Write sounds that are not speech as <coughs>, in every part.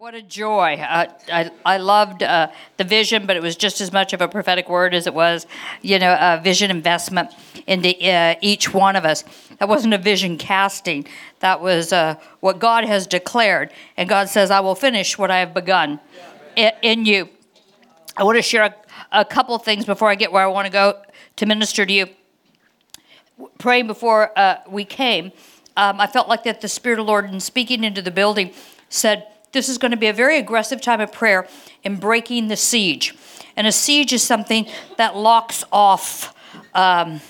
What a joy. Uh, I, I loved uh, the vision, but it was just as much of a prophetic word as it was, you know, a vision investment into uh, each one of us. That wasn't a vision casting, that was uh, what God has declared. And God says, I will finish what I have begun in, in you. I want to share a, a couple things before I get where I want to go to minister to you. Praying before uh, we came, um, I felt like that the Spirit of the Lord, in speaking into the building, said, this is going to be a very aggressive time of prayer in breaking the siege. And a siege is something that locks off um,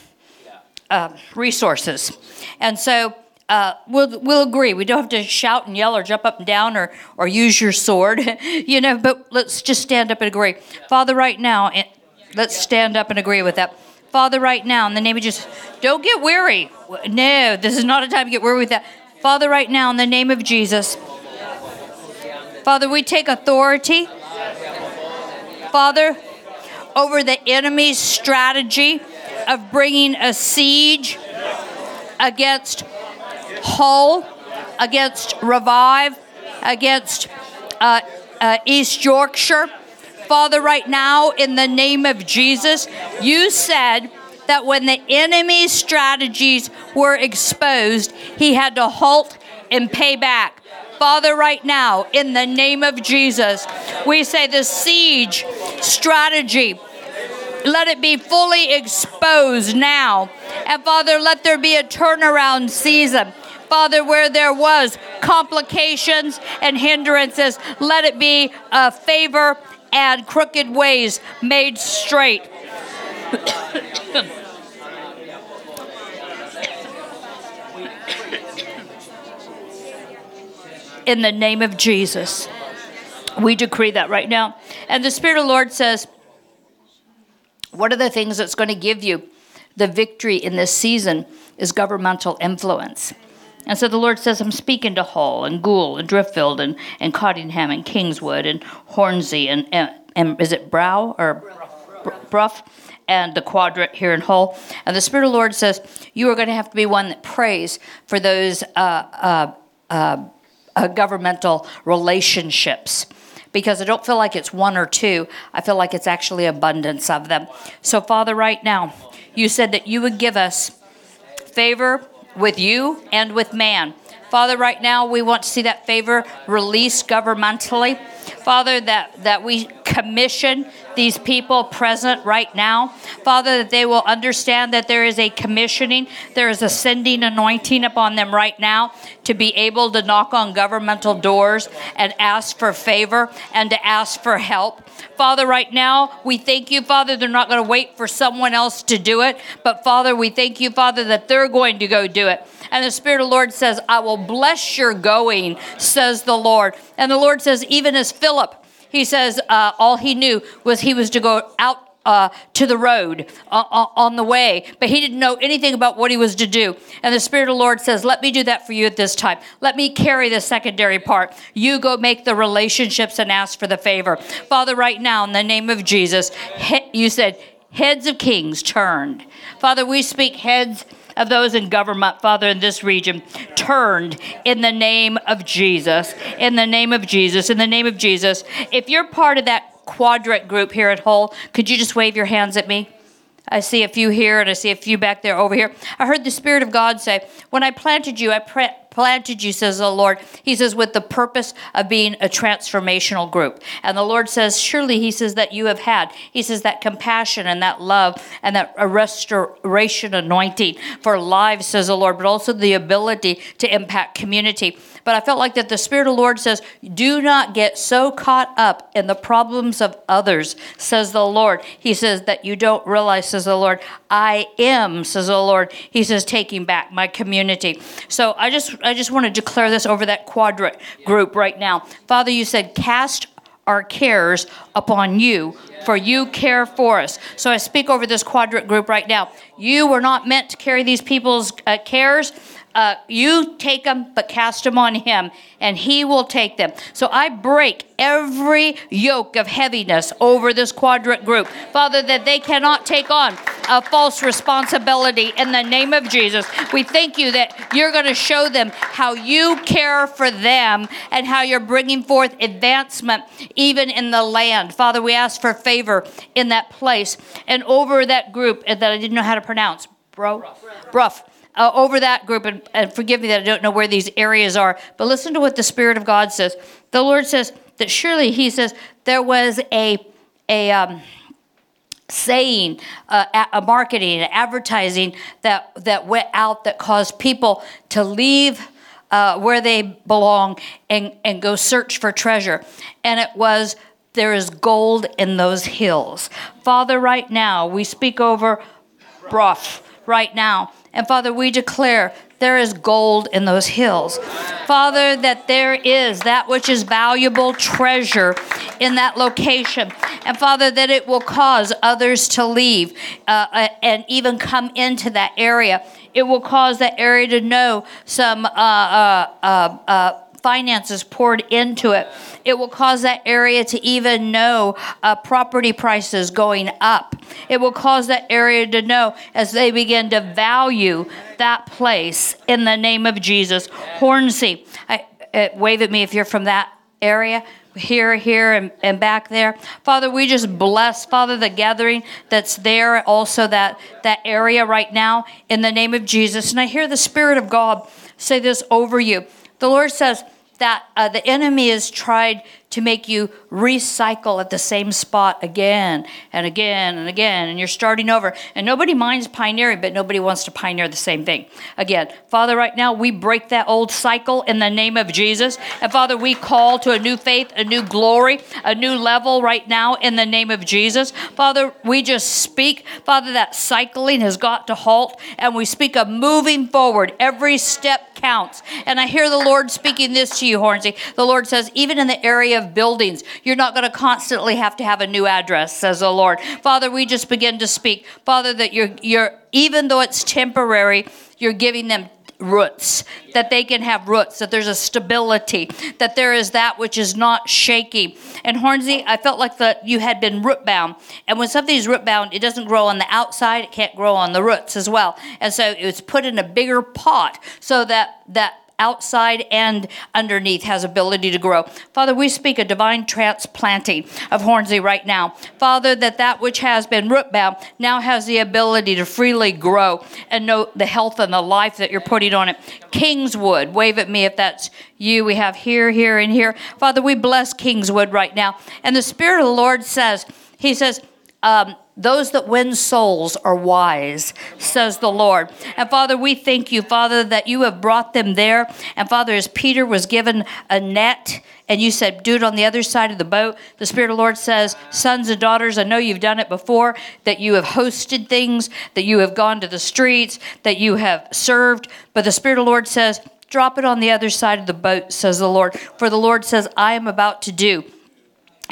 uh, resources. And so uh, we'll, we'll agree. We don't have to shout and yell or jump up and down or, or use your sword, <laughs> you know, but let's just stand up and agree. Father, right now, let's stand up and agree with that. Father, right now, in the name of Jesus, don't get weary. No, this is not a time to get weary with that. Father, right now, in the name of Jesus, Father, we take authority, Father, over the enemy's strategy of bringing a siege against Hull, against Revive, against uh, uh, East Yorkshire. Father, right now, in the name of Jesus, you said that when the enemy's strategies were exposed, he had to halt and pay back. Father, right now, in the name of Jesus, we say the siege strategy, let it be fully exposed now. And Father, let there be a turnaround season. Father, where there was complications and hindrances, let it be a favor and crooked ways made straight. <coughs> in the name of Jesus. We decree that right now. And the Spirit of the Lord says, What are the things that's going to give you the victory in this season is governmental influence. And so the Lord says, I'm speaking to Hull and Goole and Driffield and, and Cottingham and Kingswood and Hornsea and, and, and is it Brow or Bruff and the quadrant here in Hull. And the Spirit of the Lord says, You are going to have to be one that prays for those uh, uh, uh, Uh, governmental relationships because I don't feel like it's one or two. I feel like it's actually abundance of them. So, Father, right now, you said that you would give us favor with you and with man. Father, right now, we want to see that favor released governmentally. Father, that, that we commission these people present right now. Father, that they will understand that there is a commissioning, there is a sending anointing upon them right now to be able to knock on governmental doors and ask for favor and to ask for help. Father, right now, we thank you, Father, they're not going to wait for someone else to do it, but Father, we thank you, Father, that they're going to go do it. And the Spirit of the Lord says, I will bless your going, says the Lord. And the Lord says, even as Philip, he says uh, all he knew was he was to go out uh, to the road uh, uh, on the way, but he didn't know anything about what he was to do. And the Spirit of the Lord says, Let me do that for you at this time. Let me carry the secondary part. You go make the relationships and ask for the favor. Father, right now, in the name of Jesus, he, you said, heads of kings turned. Father, we speak heads of those in government, Father, in this region, turned in the name of Jesus. In the name of Jesus. In the name of Jesus. If you're part of that quadrant group here at Hull, could you just wave your hands at me? I see a few here and I see a few back there over here. I heard the Spirit of God say, When I planted you, I pre- planted you, says the Lord. He says, with the purpose of being a transformational group. And the Lord says, Surely, He says, that you have had. He says, that compassion and that love and that restoration anointing for lives, says the Lord, but also the ability to impact community. But I felt like that the Spirit of the Lord says, Do not get so caught up in the problems of others, says the Lord. He says that you don't realize, says the Lord, I am, says the Lord. He says, taking back my community. So I just I just want to declare this over that quadrant group right now. Father, you said, cast our cares upon you, for you care for us. So I speak over this quadrant group right now. You were not meant to carry these people's uh, cares. Uh, you take them, but cast them on him, and he will take them. So I break every yoke of heaviness over this quadrant group. Father, that they cannot take on a false responsibility in the name of Jesus. We thank you that you're going to show them how you care for them and how you're bringing forth advancement even in the land. Father, we ask for favor in that place and over that group that I didn't know how to pronounce. Bro? Bruff uh, over that group, and, and forgive me that I don't know where these areas are, but listen to what the Spirit of God says. The Lord says that surely He says there was a a um, saying, uh, a marketing, advertising that that went out that caused people to leave. Uh, where they belong and, and go search for treasure. And it was, there is gold in those hills. Father, right now, we speak over Brough right now and Father, we declare there is gold in those hills. Father, that there is that which is valuable treasure in that location. And Father, that it will cause others to leave uh, uh and even come into that area. It will cause that area to know some uh, uh, uh, uh finances poured into it. It will cause that area to even know uh, property prices going up. It will cause that area to know as they begin to value that place in the name of Jesus. Hornsea, I, uh, wave at me if you're from that area here, here, and, and back there. Father, we just bless, Father, the gathering that's there, also that, that area right now, in the name of Jesus. And I hear the Spirit of God say this over you. The Lord says that uh, the enemy has tried to make you recycle at the same spot again and again and again, and you're starting over. And nobody minds pioneering, but nobody wants to pioneer the same thing again. Father, right now we break that old cycle in the name of Jesus. And Father, we call to a new faith, a new glory, a new level right now in the name of Jesus. Father, we just speak, Father, that cycling has got to halt, and we speak of moving forward. Every step counts. And I hear the Lord speaking this to you, Hornsea. The Lord says, even in the area of buildings. You're not going to constantly have to have a new address, says the Lord. Father, we just begin to speak. Father, that you're, you're even though it's temporary, you're giving them roots, that they can have roots, that there's a stability, that there is that which is not shaky. And Hornsea, I felt like that you had been root bound. And when something's root bound, it doesn't grow on the outside, it can't grow on the roots as well. And so it was put in a bigger pot so that that outside and underneath has ability to grow. Father, we speak a divine transplanting of Hornsea right now. Father, that that which has been root bound now has the ability to freely grow and know the health and the life that you're putting on it. Kingswood, wave at me if that's you. We have here, here, and here. Father, we bless Kingswood right now. And the Spirit of the Lord says, He says, um, those that win souls are wise, says the Lord. And Father, we thank you, Father, that you have brought them there. And Father, as Peter was given a net, and you said, do it on the other side of the boat, the Spirit of the Lord says, Sons and daughters, I know you've done it before, that you have hosted things, that you have gone to the streets, that you have served. But the Spirit of the Lord says, Drop it on the other side of the boat, says the Lord. For the Lord says, I am about to do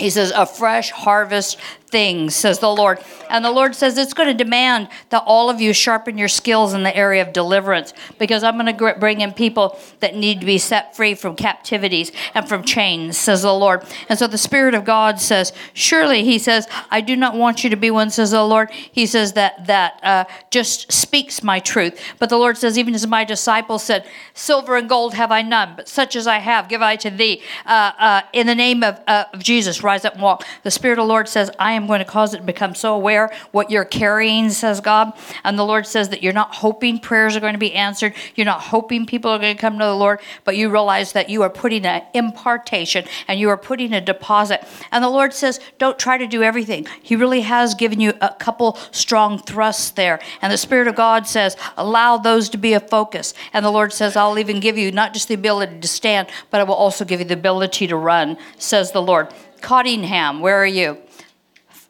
he says, a fresh harvest things, says the Lord. And the Lord says it's going to demand that all of you sharpen your skills in the area of deliverance because I'm going to bring in people that need to be set free from captivities and from chains, says the Lord. And so the Spirit of God says, Surely, He says, I do not want you to be one, says the Lord. He says that that uh, just speaks my truth. But the Lord says, even as my disciples said, Silver and gold have I none, but such as I have give I to thee. Uh, uh, in the name of, uh, of Jesus, rise up and walk. The Spirit of the Lord says, I am going to cause it to become so aware what you're carrying, says God. And the Lord says that you're not hoping prayers are going to be answered. You're not hoping people are going to come to the Lord, but you realize that you are putting an impartation and you are putting a deposit. And the Lord says, don't try to do everything. He really has given you a couple strong thrusts there. And the Spirit of God says, allow those to be a focus. And the Lord says, I'll even give you not just the ability to stand, but I will also give you the ability to run, says the Lord. Cottingham, where are you?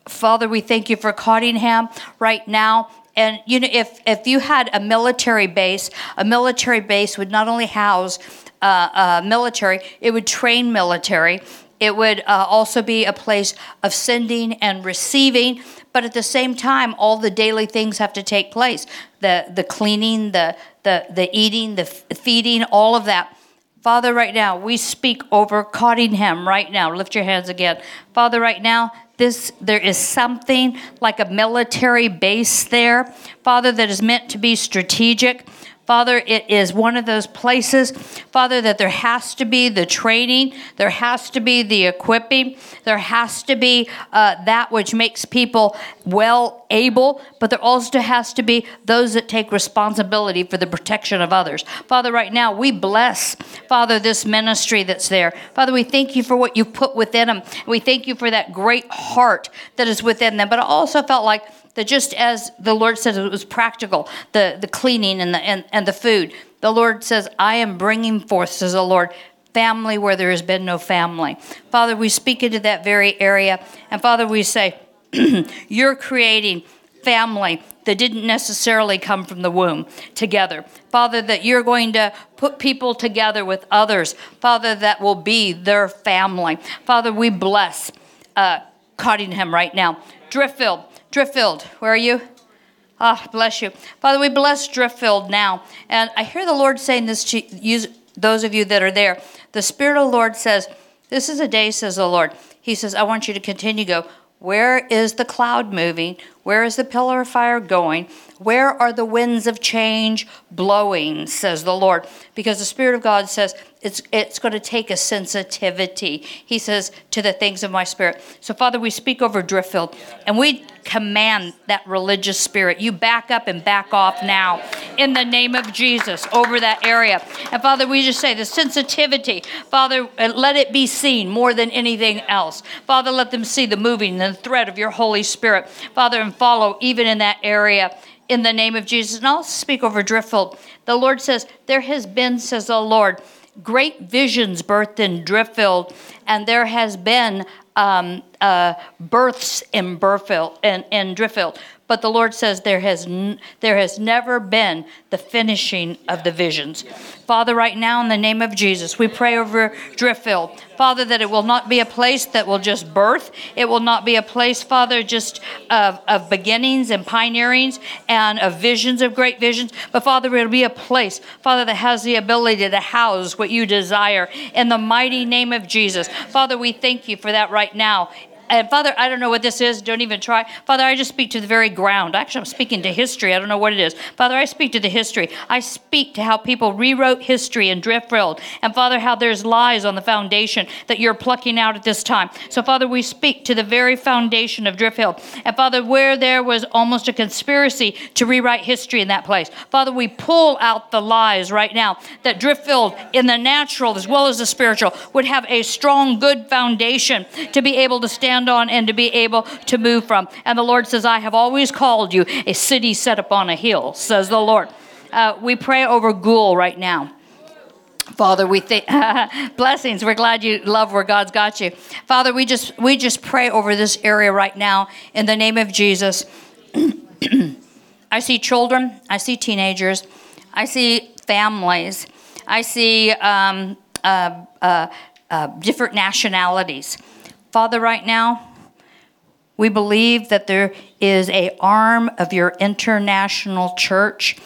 Father, we thank you for Cottingham right now. And you know, if if you had a military base, a military base would not only house uh, uh, military, it would train military. It would uh, also be a place of sending and receiving, but at the same time, all the daily things have to take place the, the cleaning, the, the, the eating, the feeding, all of that. Father, right now, we speak over Cottingham right now. Lift your hands again. Father, right now, this there is something like a military base there, Father, that is meant to be strategic. Father, it is one of those places, Father, that there has to be the training, there has to be the equipping, there has to be uh, that which makes people well able, but there also has to be those that take responsibility for the protection of others. Father, right now, we bless, Father, this ministry that's there. Father, we thank you for what you've put within them. We thank you for that great heart that is within them. But I also felt like, that just as the Lord said it was practical, the, the cleaning and the, and, and the food, the Lord says, I am bringing forth, says the Lord, family where there has been no family. Father, we speak into that very area. And Father, we say, <clears throat> you're creating family that didn't necessarily come from the womb together. Father, that you're going to put people together with others. Father, that will be their family. Father, we bless uh, Cottingham right now. Driftfield, Driftfield, where are you? Ah, bless you. Father, we bless Driftfield now. And I hear the Lord saying this to you, those of you that are there. The Spirit of the Lord says, This is a day, says the Lord. He says, I want you to continue to go. Where is the cloud moving? Where is the pillar of fire going? Where are the winds of change blowing, says the Lord? Because the Spirit of God says it's, it's going to take a sensitivity, He says, to the things of my spirit. So, Father, we speak over Driftfield and we command that religious spirit. You back up and back off now in the name of Jesus over that area. And Father, we just say the sensitivity, Father, let it be seen more than anything else. Father, let them see the moving and the thread of your Holy Spirit. Father, and follow even in that area in the name of Jesus. And I'll speak over Driftfield. The Lord says, There has been, says the Lord, great visions birthed in Driftfield, and there has been um, uh, births in Burfield in, in. But the Lord says there has n- there has never been the finishing of the visions. Father, right now in the name of Jesus, we pray over Driftfield. Father, that it will not be a place that will just birth. It will not be a place, Father, just of, of beginnings and pioneerings and of visions of great visions. But Father, it'll be a place, Father, that has the ability to house what you desire in the mighty name of Jesus. Father, we thank you for that right now and Father, I don't know what this is. Don't even try. Father, I just speak to the very ground. Actually, I'm speaking to history. I don't know what it is. Father, I speak to the history. I speak to how people rewrote history in Driftfield. And Father, how there's lies on the foundation that you're plucking out at this time. So, Father, we speak to the very foundation of Driftfield. And Father, where there was almost a conspiracy to rewrite history in that place, Father, we pull out the lies right now that Driftfield, in the natural as well as the spiritual, would have a strong, good foundation to be able to stand stand on and to be able to move from. And the Lord says, I have always called you a city set upon a hill, says the Lord. Uh, we pray over Goole right now. Father, we think <laughs> blessings. We're glad you love where God's got you. Father, we just we just pray over this area right now in the name of Jesus. <clears throat> I see children. I see teenagers. I see families. I see um, uh, uh, uh different nationalities. Father, right now, we believe that there is a arm of your international church,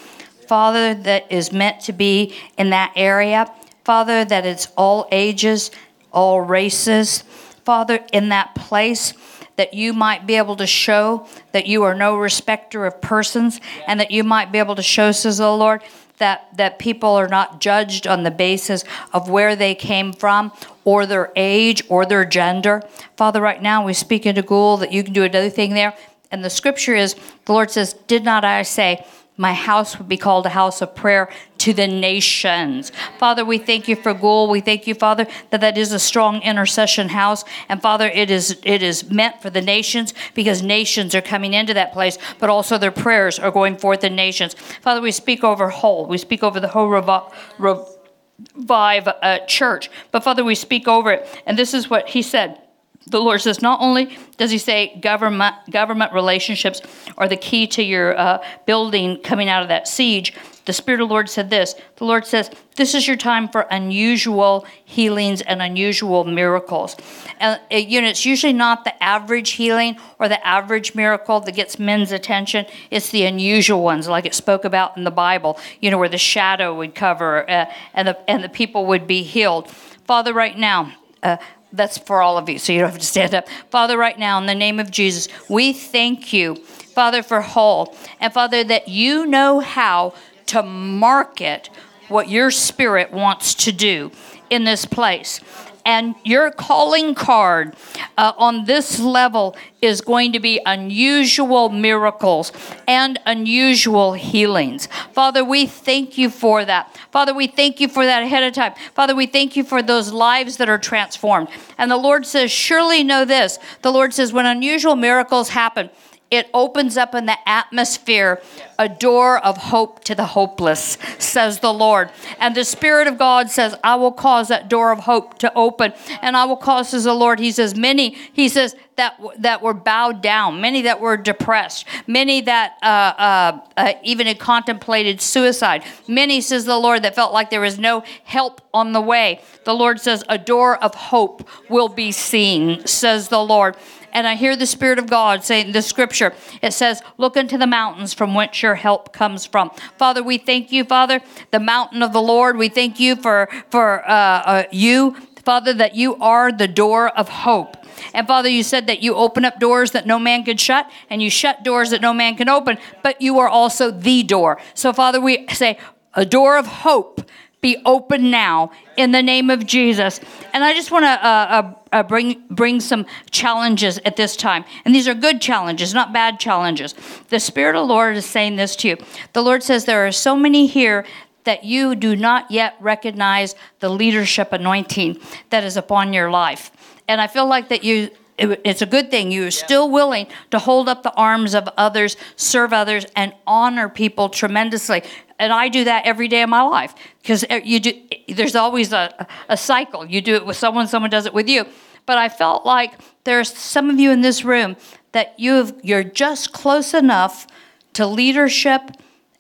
Father, that is meant to be in that area. Father, that it's all ages, all races. Father, in that place, that you might be able to show that you are no respecter of persons, and that you might be able to show, says the Lord, that, that people are not judged on the basis of where they came from or their age or their gender. Father, right now we speak into Goole that you can do another thing there. And the scripture is the Lord says, Did not I say, my house would be called a house of prayer to the nations. Father, we thank you for Goole. We thank you, Father, that that is a strong intercession house. And Father, it is it is meant for the nations because nations are coming into that place, but also their prayers are going forth in nations. Father, we speak over Hull. We speak over the whole revive uh, church. But Father, we speak over it. And this is what he said. The Lord says, not only does He say government government relationships are the key to your uh, building coming out of that siege. The Spirit of the Lord said this. The Lord says, This is your time for unusual healings and unusual miracles. And uh, you know, it's usually not the average healing or the average miracle that gets men's attention. It's the unusual ones, like it spoke about in the Bible, you know, where the shadow would cover uh, and, the, and the people would be healed. Father, right now, uh, that's for all of you, so you don't have to stand up. Father, right now, in the name of Jesus, we thank you, Father, for Hull. And Father, that you know how to market what your spirit wants to do in this place and your calling card uh, on this level is going to be unusual miracles and unusual healings. Father, we thank you for that. Father, we thank you for that ahead of time. Father, we thank you for those lives that are transformed. And the Lord says, Surely know this. The Lord says, when unusual miracles happen, it opens up in the atmosphere a door of hope to the hopeless, says the Lord. And the Spirit of God says, I will cause that door of hope to open. And I will cause, says the Lord, He says, many, He says, that, that were bowed down, many that were depressed, many that uh, uh, uh, even had contemplated suicide, many, says the Lord, that felt like there was no help on the way. The Lord says, a door of hope will be seen, says the Lord and I hear the Spirit of God saying the scripture. It says, Look into the mountains from whence your help comes from. Father, we thank you, Father, the mountain of the Lord. We thank you for, for uh, uh, you, Father, that you are the door of hope. And Father, you said that you open up doors that no man could shut, and you shut doors that no man can open, but you are also the door. So, Father, we say, a door of hope be open now in the name of Jesus. And I just want to uh, uh, uh, bring bring some challenges at this time, and these are good challenges, not bad challenges. The Spirit of the Lord is saying this to you. The Lord says there are so many here that you do not yet recognize the leadership anointing that is upon your life, and I feel like that you it's a good thing you're still willing to hold up the arms of others serve others and honor people tremendously and I do that every day of my life because eh, you do. Eh, there's always a, a cycle. You do it with someone, someone does it with you. But I felt like there's some of you in this room that you've you're just close enough to leadership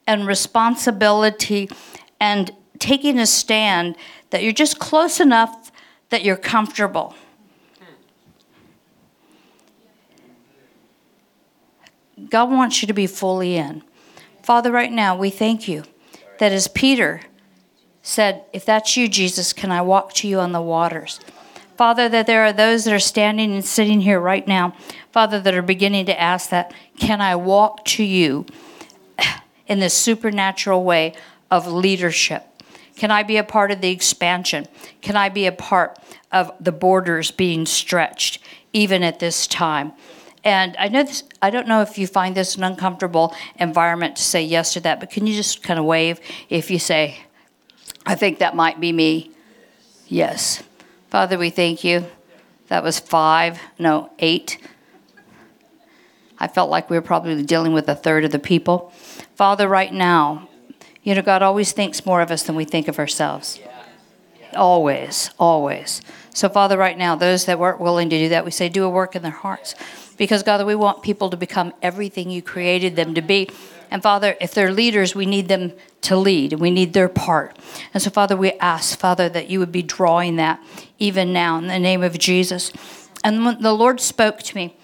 and responsibility and taking a stand that you're just close enough that you're comfortable. God wants you to be fully in. Father, right now, we thank you that as Peter said, If that's you, Jesus, can I walk to you on the waters? Father, that there are those that are standing and sitting here right now, Father, that are beginning to ask that, Can I walk to you in this supernatural way of leadership? Can I be a part of the expansion? Can I be a part of the borders being stretched even at this time? And I know this, I don't know if you find this an uncomfortable environment to say yes to that, but can you just kind of wave if you say, I think that might be me? Yes. Father, we thank you. That was five, no, eight. I felt like we were probably dealing with a third of the people. Father, right now, you know, God always thinks more of us than we think of ourselves. Always, always. So, Father, right now, those that weren't willing to do that, we say, do a work in their hearts. Because, God, we want people to become everything you created them to be. And Father, if they're leaders, we need them to lead. We need their part. And so, Father, we ask, Father, that you would be drawing that even now in the name of Jesus. And when the Lord spoke to me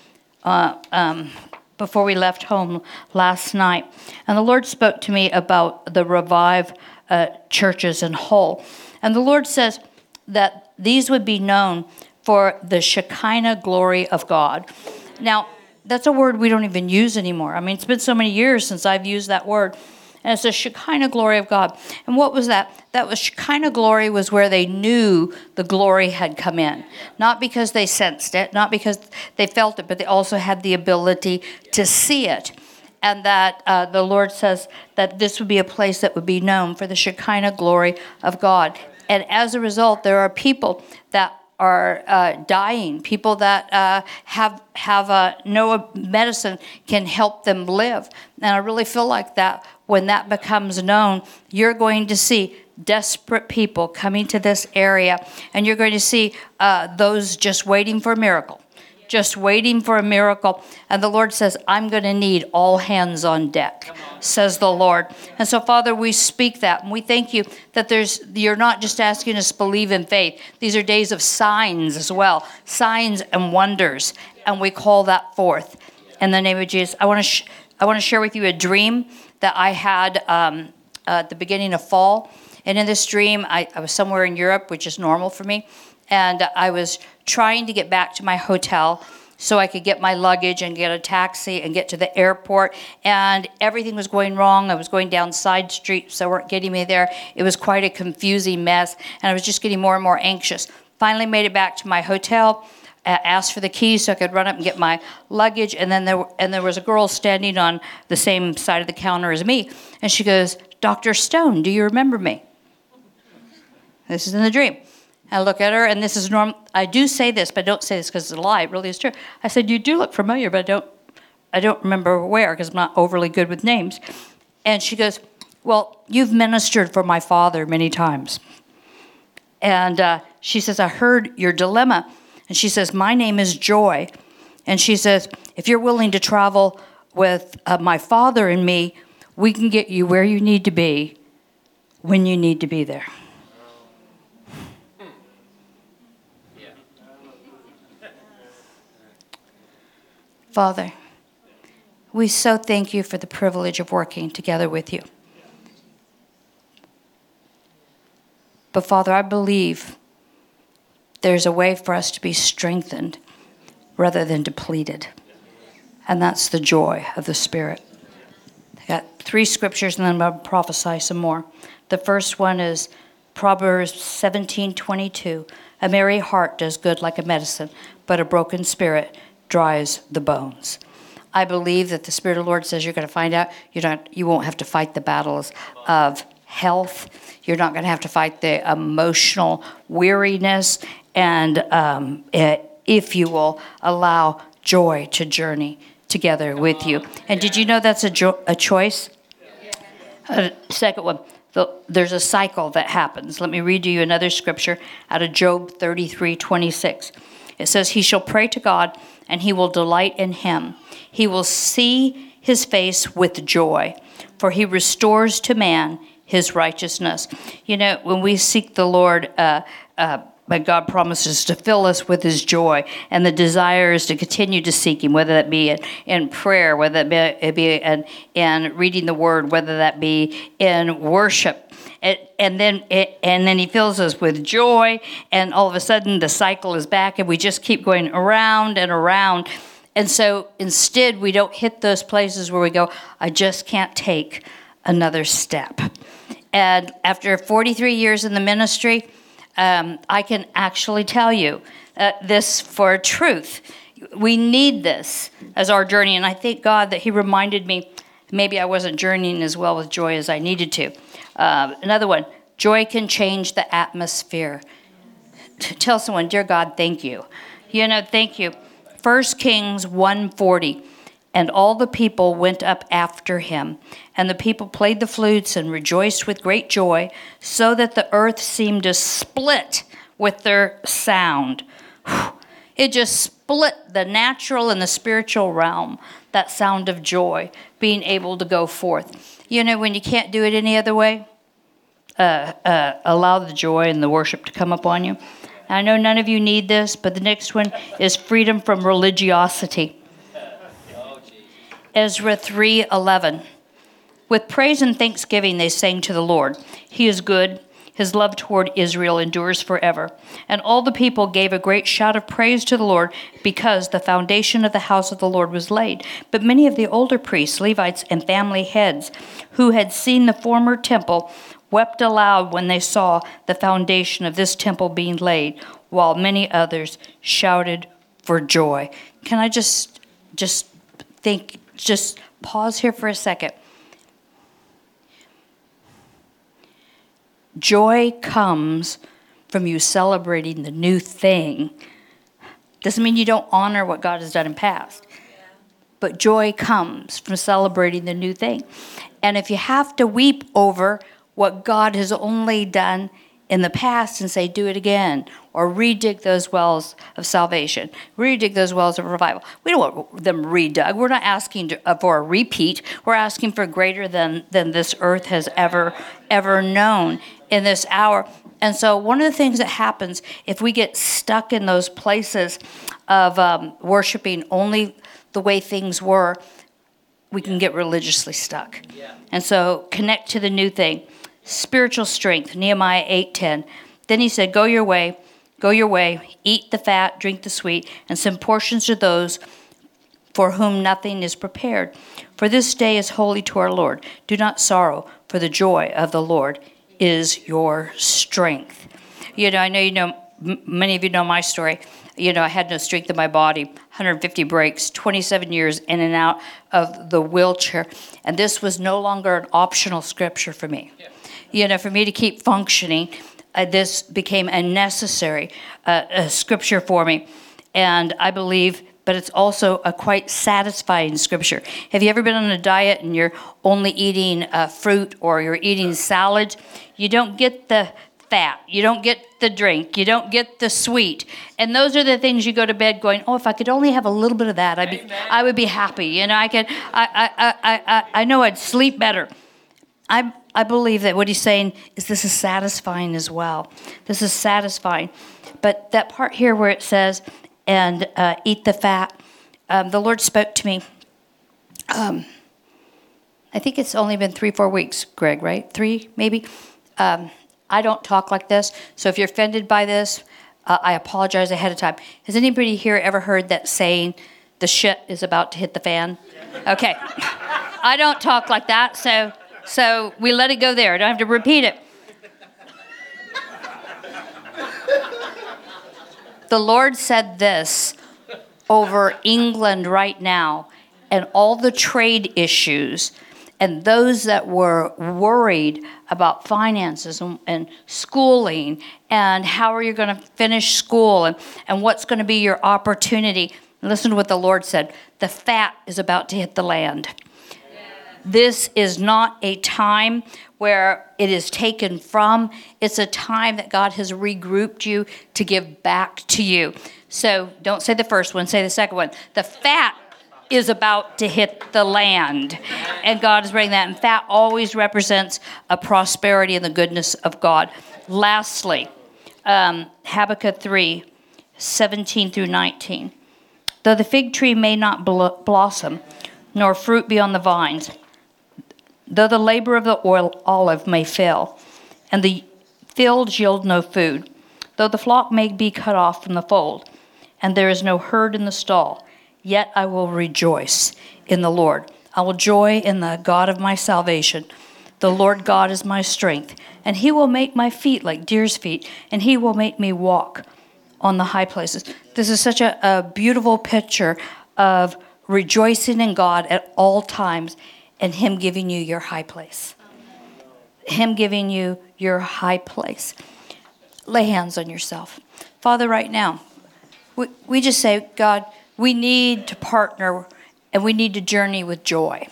uh, um, before we left home last night, and the Lord spoke to me about the revive uh, churches in Hull. And the Lord says that these would be known for the Shekinah glory of God. Now, that's a word we don't even use anymore. I mean, it's been so many years since I've used that word. And it's the Shekinah glory of God. And what was that? That was Shekinah glory was where they knew the glory had come in. Not because they sensed it, not because they felt it, but they also had the ability to see it. And that uh, the Lord says that this would be a place that would be known for the Shekinah glory of God. And as a result, there are people that are uh, dying, people that uh, have have uh, no medicine can help them live. And I really feel like that when that becomes known, you're going to see desperate people coming to this area, and you're going to see uh, those just waiting for a miracle. Just waiting for a miracle. And the Lord says, I'm going to need all hands on deck, says the Lord. And so, Father, we speak that. And we thank you that there's you're not just asking us to believe in faith. These are days of signs as well, signs and wonders. And we call that forth in the name of Jesus. I want to, sh- I want to share with you a dream that I had um, at the beginning of fall. And in this dream, I, I was somewhere in Europe, which is normal for me. And I was trying to get back to my hotel so I could get my luggage and get a taxi and get to the airport. And everything was going wrong. I was going down side streets that weren't getting me there. It was quite a confusing mess, and I was just getting more and more anxious. Finally, made it back to my hotel. Asked for the keys so I could run up and get my luggage, and then there and there was a girl standing on the same side of the counter as me, and she goes, "Dr. Stone, do you remember me?" This is in the dream. I look at her, and this is normal. I do say this, but I don't say this because it's a lie. It really is true. I said, "You do look familiar, but I don't, I don't remember where because I'm not overly good with names." And she goes, "Well, you've ministered for my father many times." And uh, she says, "I heard your dilemma." And she says, "My name is Joy." And she says, "If you're willing to travel with uh, my father and me, we can get you where you need to be when you need to be there." Father, we so thank you for the privilege of working together with you. But Father, I believe there's a way for us to be strengthened rather than depleted. And that's the joy of the Spirit. I got three scriptures and then I'm going to prophesy some more. The first one is Proverbs 17:22. A merry heart does good like a medicine, but a broken spirit dries the bones. I believe that the Spirit of the Lord says you're going to find out you don't you won't have to fight the battles of health. You're not going to have to fight the emotional weariness, and um, it, if you will allow joy to journey together with you. And did you know that's a, jo- a choice? Uh, second one. The, there's a cycle that happens. Let me read to you another scripture out of Job 33 26. It says, He shall pray to God and he will delight in him. He will see his face with joy, for he restores to man his righteousness. You know, when we seek the Lord, uh, uh, but God promises to fill us with His joy, and the desire is to continue to seek Him, whether that be in, in prayer, whether it be, in, in reading the Word, whether that be in worship. It, and then it, and then He fills us with joy, and all of a sudden the cycle is back, and we just keep going around and around. And so instead, we don't hit those places where we go, I just can't take another step. And after 43 years in the ministry, um, I can actually tell you uh, this for truth. We need this as our journey, and I thank God that He reminded me maybe I wasn't journeying as well with joy as I needed to. Uh, another one joy can change the atmosphere. Tell someone, Dear God, thank you. You know, thank you. 1 Kings 140. And all the people went up after him. And the people played the flutes and rejoiced with great joy, so that the earth seemed to split with their sound. It just split the natural and the spiritual realm, that sound of joy, being able to go forth. You know, when you can't do it any other way, uh, uh, allow the joy and the worship to come upon you. I know none of you need this, but the next one is freedom from religiosity. Ezra 3:11. With praise and thanksgiving they sang to the Lord. He is good. His love toward Israel endures forever. And all the people gave a great shout of praise to the Lord because the foundation of the house of the Lord was laid. But many of the older priests, Levites, and family heads who had seen the former temple wept aloud when they saw the foundation of this temple being laid, while many others shouted for joy. Can I just just think just pause here for a second. Joy comes from you celebrating the new thing. Doesn't mean you don't honor what God has done in past. But joy comes from celebrating the new thing. And if you have to weep over what God has only done in the past and say, do it again, or redig those wells of salvation, redig those wells of revival. We don't want them redug. We're not asking uh, for a repeat. We're asking for greater than, than this earth has ever, ever known in this hour. And so, one of the things that happens if we get stuck in those places of um, worshiping only the way things were, we can get religiously stuck. Yeah. And so, connect to the new thing spiritual strength, Nehemiah 8:10. Then he said, "Go your way, go your way, eat the fat, drink the sweet, and send portions to those for whom nothing is prepared. For this day is holy to our Lord. Do not sorrow, for the joy of the Lord is your strength." You know, I know you know many of you know my story. You know, I had no strength in my body, 150 breaks, 27 years in and out of the wheelchair, and this was no longer an optional scripture for me. Yeah you know, for me to keep functioning, uh, this became a necessary uh, scripture for me. And I believe, but it's also a quite satisfying scripture. Have you ever been on a diet and you're only eating uh, fruit or you're eating salad? You don't get the fat. You don't get the drink. You don't get the sweet. And those are the things you go to bed going, oh, if I could only have a little bit of that, I'd be, I would be happy. You know, I could, I, I, I, I, I know I'd sleep better. I, I believe that what he's saying is this is satisfying as well. This is satisfying. But that part here where it says, and uh, eat the fat, um, the Lord spoke to me. Um, I think it's only been three, four weeks, Greg, right? Three, maybe? Um, I don't talk like this. So if you're offended by this, uh, I apologize ahead of time. Has anybody here ever heard that saying, the shit is about to hit the fan? Okay. <laughs> I don't talk like that, so so we let it go there. I don't have to repeat it. The Lord said this over England right now and all the trade issues and those that were worried about finances and, and schooling and how are you going to finish school and, and what's going to be your opportunity. Listen to what the Lord said. The fat is about to hit the land. This is not a time where it is taken from. It's a time that God has regrouped you to give back to you. So don't say the first one, say the second one. The fat is about to hit the land. And God is bringing that. And fat always represents a prosperity and the goodness of God. Lastly, um, Habakkuk 3 17 through 19. Though the fig tree may not bl- blossom, nor fruit be on the vines, though the labor of the oil olive may fail, and the fields yield no food, though the flock may be cut off from the fold, and there is no herd in the stall, yet I will rejoice in the Lord. I will joy in the God of my salvation. The Lord God is my strength, and he will make my feet like deer's feet, and he will make me walk on the high places. This is such a, a beautiful picture of rejoicing in God at all times and Him giving you your high place. Him giving you your high place. Lay hands on yourself. Father, right now, we, we just say, God, we need to partner and we need to journey with joy.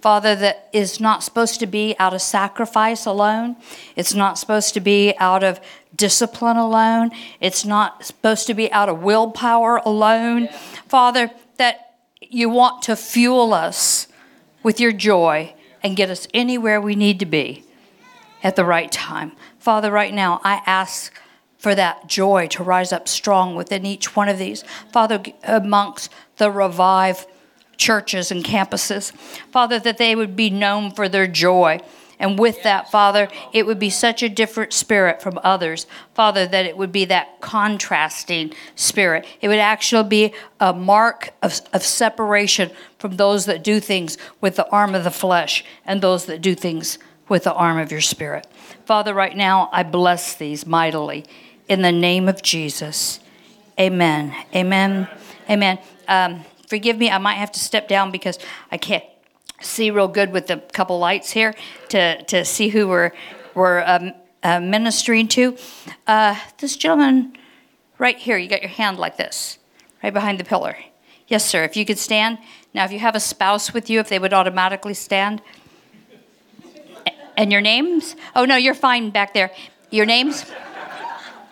Father, that is not supposed to be out of sacrifice alone. It's not supposed to be out of discipline alone. It's not supposed to be out of willpower alone. Father, that you want to fuel us with your joy and get us anywhere we need to be at the right time. Father, right now, I ask for that joy to rise up strong within each one of these. Father, amongst the revive churches and campuses, Father, that they would be known for their joy and with that, Father, it would be such a different spirit from others. Father, that it would be that contrasting spirit. It would actually be a mark of, of separation from those that do things with the arm of the flesh and those that do things with the arm of your spirit. Father, right now, I bless these mightily in the name of Jesus. Amen. Amen. Amen. Um, forgive me, I might have to step down because I can't see real good with the couple lights here to, to see who we're, we're um, uh, ministering to. Uh, this gentleman right here, you got your hand like this, right behind the pillar. Yes, sir. If you could stand. Now, if you have a spouse with you, if they would automatically stand. And your names? Oh, no, you're fine back there. Your names?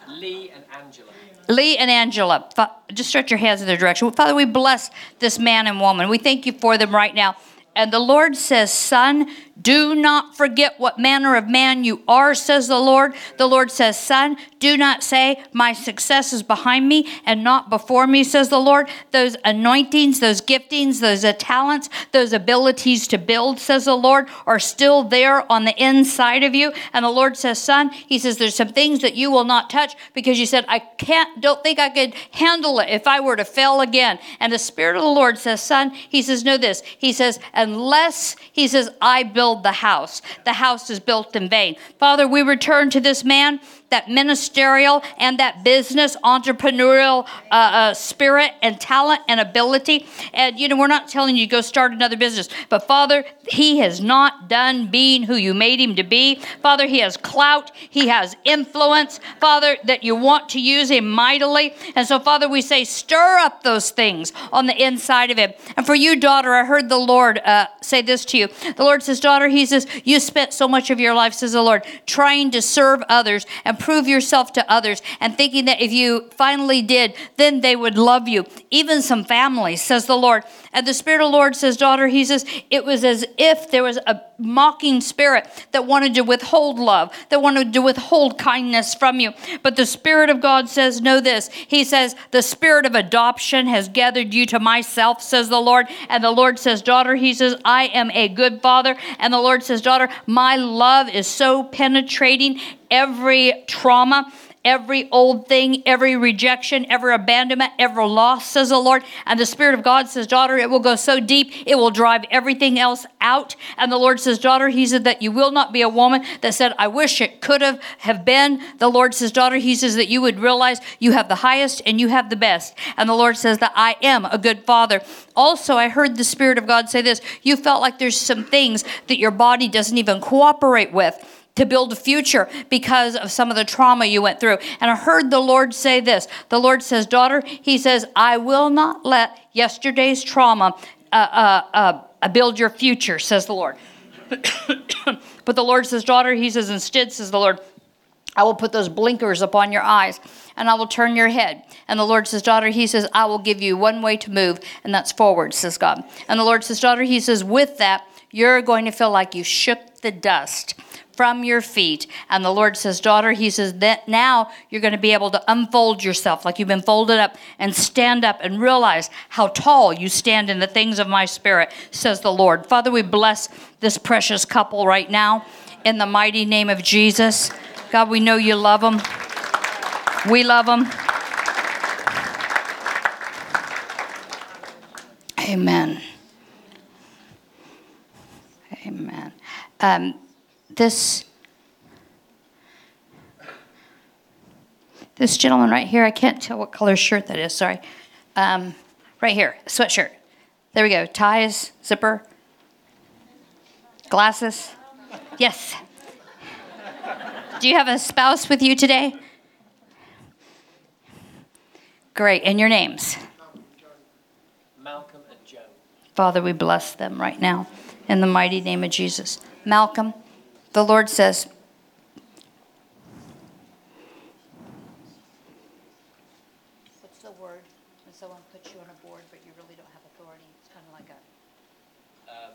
Lee and Angela. Lee and Angela, just stretch your hands in their direction. Father, we bless this man and woman. We thank you for them right now. And the Lord says, Son, do not forget what manner of man you are, says the Lord. The Lord says, Son, do not say, My success is behind me and not before me, says the Lord. Those anointings, those giftings, those talents, those abilities to build, says the Lord, are still there on the inside of you. And the Lord says, Son, He says, There's some things that you will not touch because you said, I can't, don't think I could handle it if I were to fail again. And the Spirit of the Lord says, Son, He says, Know this. He says, Unless, He says, I build build the house. The house is built in vain. Father, we return to this man that ministerial and that business entrepreneurial uh, uh, spirit and talent and ability. And, you know, we're not telling you go start another business, but Father, he has not done being who you made him to be. Father, he has clout, he has influence, Father, that you want to use him mightily. And so, Father, we say, stir up those things on the inside of him. And for you, daughter, I heard the Lord uh, say this to you. The Lord says, Daughter, he says, You spent so much of your life, says the Lord, trying to serve others and prove yourself to others and thinking that if you finally did, then they would love you. Even some families, says the Lord. And the Spirit of the Lord says, Daughter, He says, it was as if there was a mocking spirit that wanted to withhold love, that wanted to withhold kindness from you. But the Spirit of God says, Know this. He says, The Spirit of adoption has gathered you to myself, says the Lord. And the Lord says, Daughter, He says, I am a good father. And the Lord says, Daughter, my love is so penetrating every trauma every old thing, every rejection, every abandonment, every loss, says the Lord. And the Spirit of God says, Daughter, it will go so deep, it will drive everything else out. And the Lord says, Daughter, He said that you will not be a woman that said, I wish it could have, have been. The Lord says, Daughter, He says that you would realize you have the highest and you have the best. And the Lord says that I am a good father. Also, I heard the Spirit of God say this you felt like there's some things that your body doesn't even cooperate with to build a future because of some of the trauma you went through. And I heard the Lord say this The Lord says, Daughter, He says, I will not let yesterday's trauma uh, uh, uh, build your future, says the Lord. <coughs> but the Lord says, Daughter, He says, instead, says the Lord, I will put those blinkers upon your eyes and I will turn your head. And the Lord says, Daughter, He says, I will give you one way to move, and that's forward, says God. And the Lord says, Daughter, He says, with that, you're going to feel like you shook the dust from your feet. And the Lord says, Daughter, He says, that now you're going to be able to unfold yourself like you've been folded up and stand up and realize how tall you stand in the things of my spirit, says the Lord. Father, we bless this precious couple right now in the mighty name of Jesus. God, we know you love them. We love them. Amen. Amen. Um, this this gentleman right here, I can't tell what color shirt that is, sorry. Um, right here, sweatshirt. There we go. Ties, zipper, glasses. Yes. Do you have a spouse with you today? Great. And your names? Malcolm and Joe. Father, we bless them right now in the mighty name of Jesus. Malcolm, the Lord says, What's the word when someone puts you on a board but you really don't have authority? It's kind of like a. Um,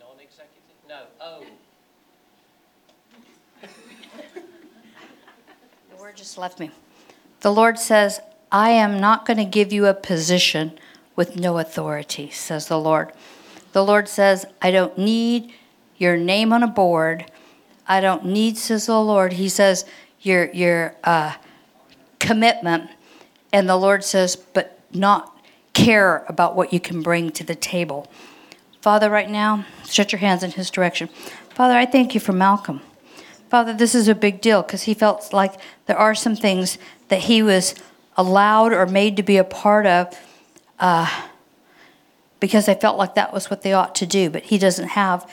non executive? No. Oh. the word just left me. The Lord says, I am not going to give you a position with no authority, says the Lord. The Lord says, I don't need your name on a board. I don't need, says the Lord. He says, your, your uh, commitment. And the Lord says, but not care about what you can bring to the table. Father, right now, stretch your hands in his direction. Father, I thank you for Malcolm. Father, this is a big deal because he felt like there are some things that he was allowed or made to be a part of uh, because they felt like that was what they ought to do, but he doesn't have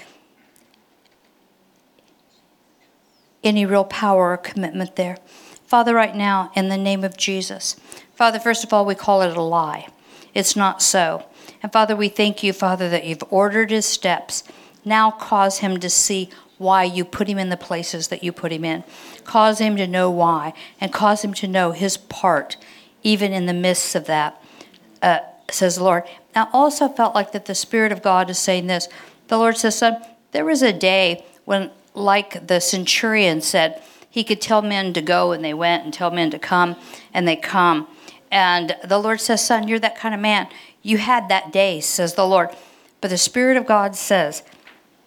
any real power or commitment there. Father, right now, in the name of Jesus, Father, first of all, we call it a lie. It's not so. And Father, we thank you, Father, that you've ordered his steps. Now cause him to see why you put him in the places that you put him in. Cause him to know why, and cause him to know his part, even in the midst of that, uh, says the Lord. I also felt like that the Spirit of God is saying this. The Lord says, Son, there was a day when, like the centurion said, he could tell men to go and they went, and tell men to come and they come. And the Lord says, Son, you're that kind of man. You had that day, says the Lord. But the Spirit of God says,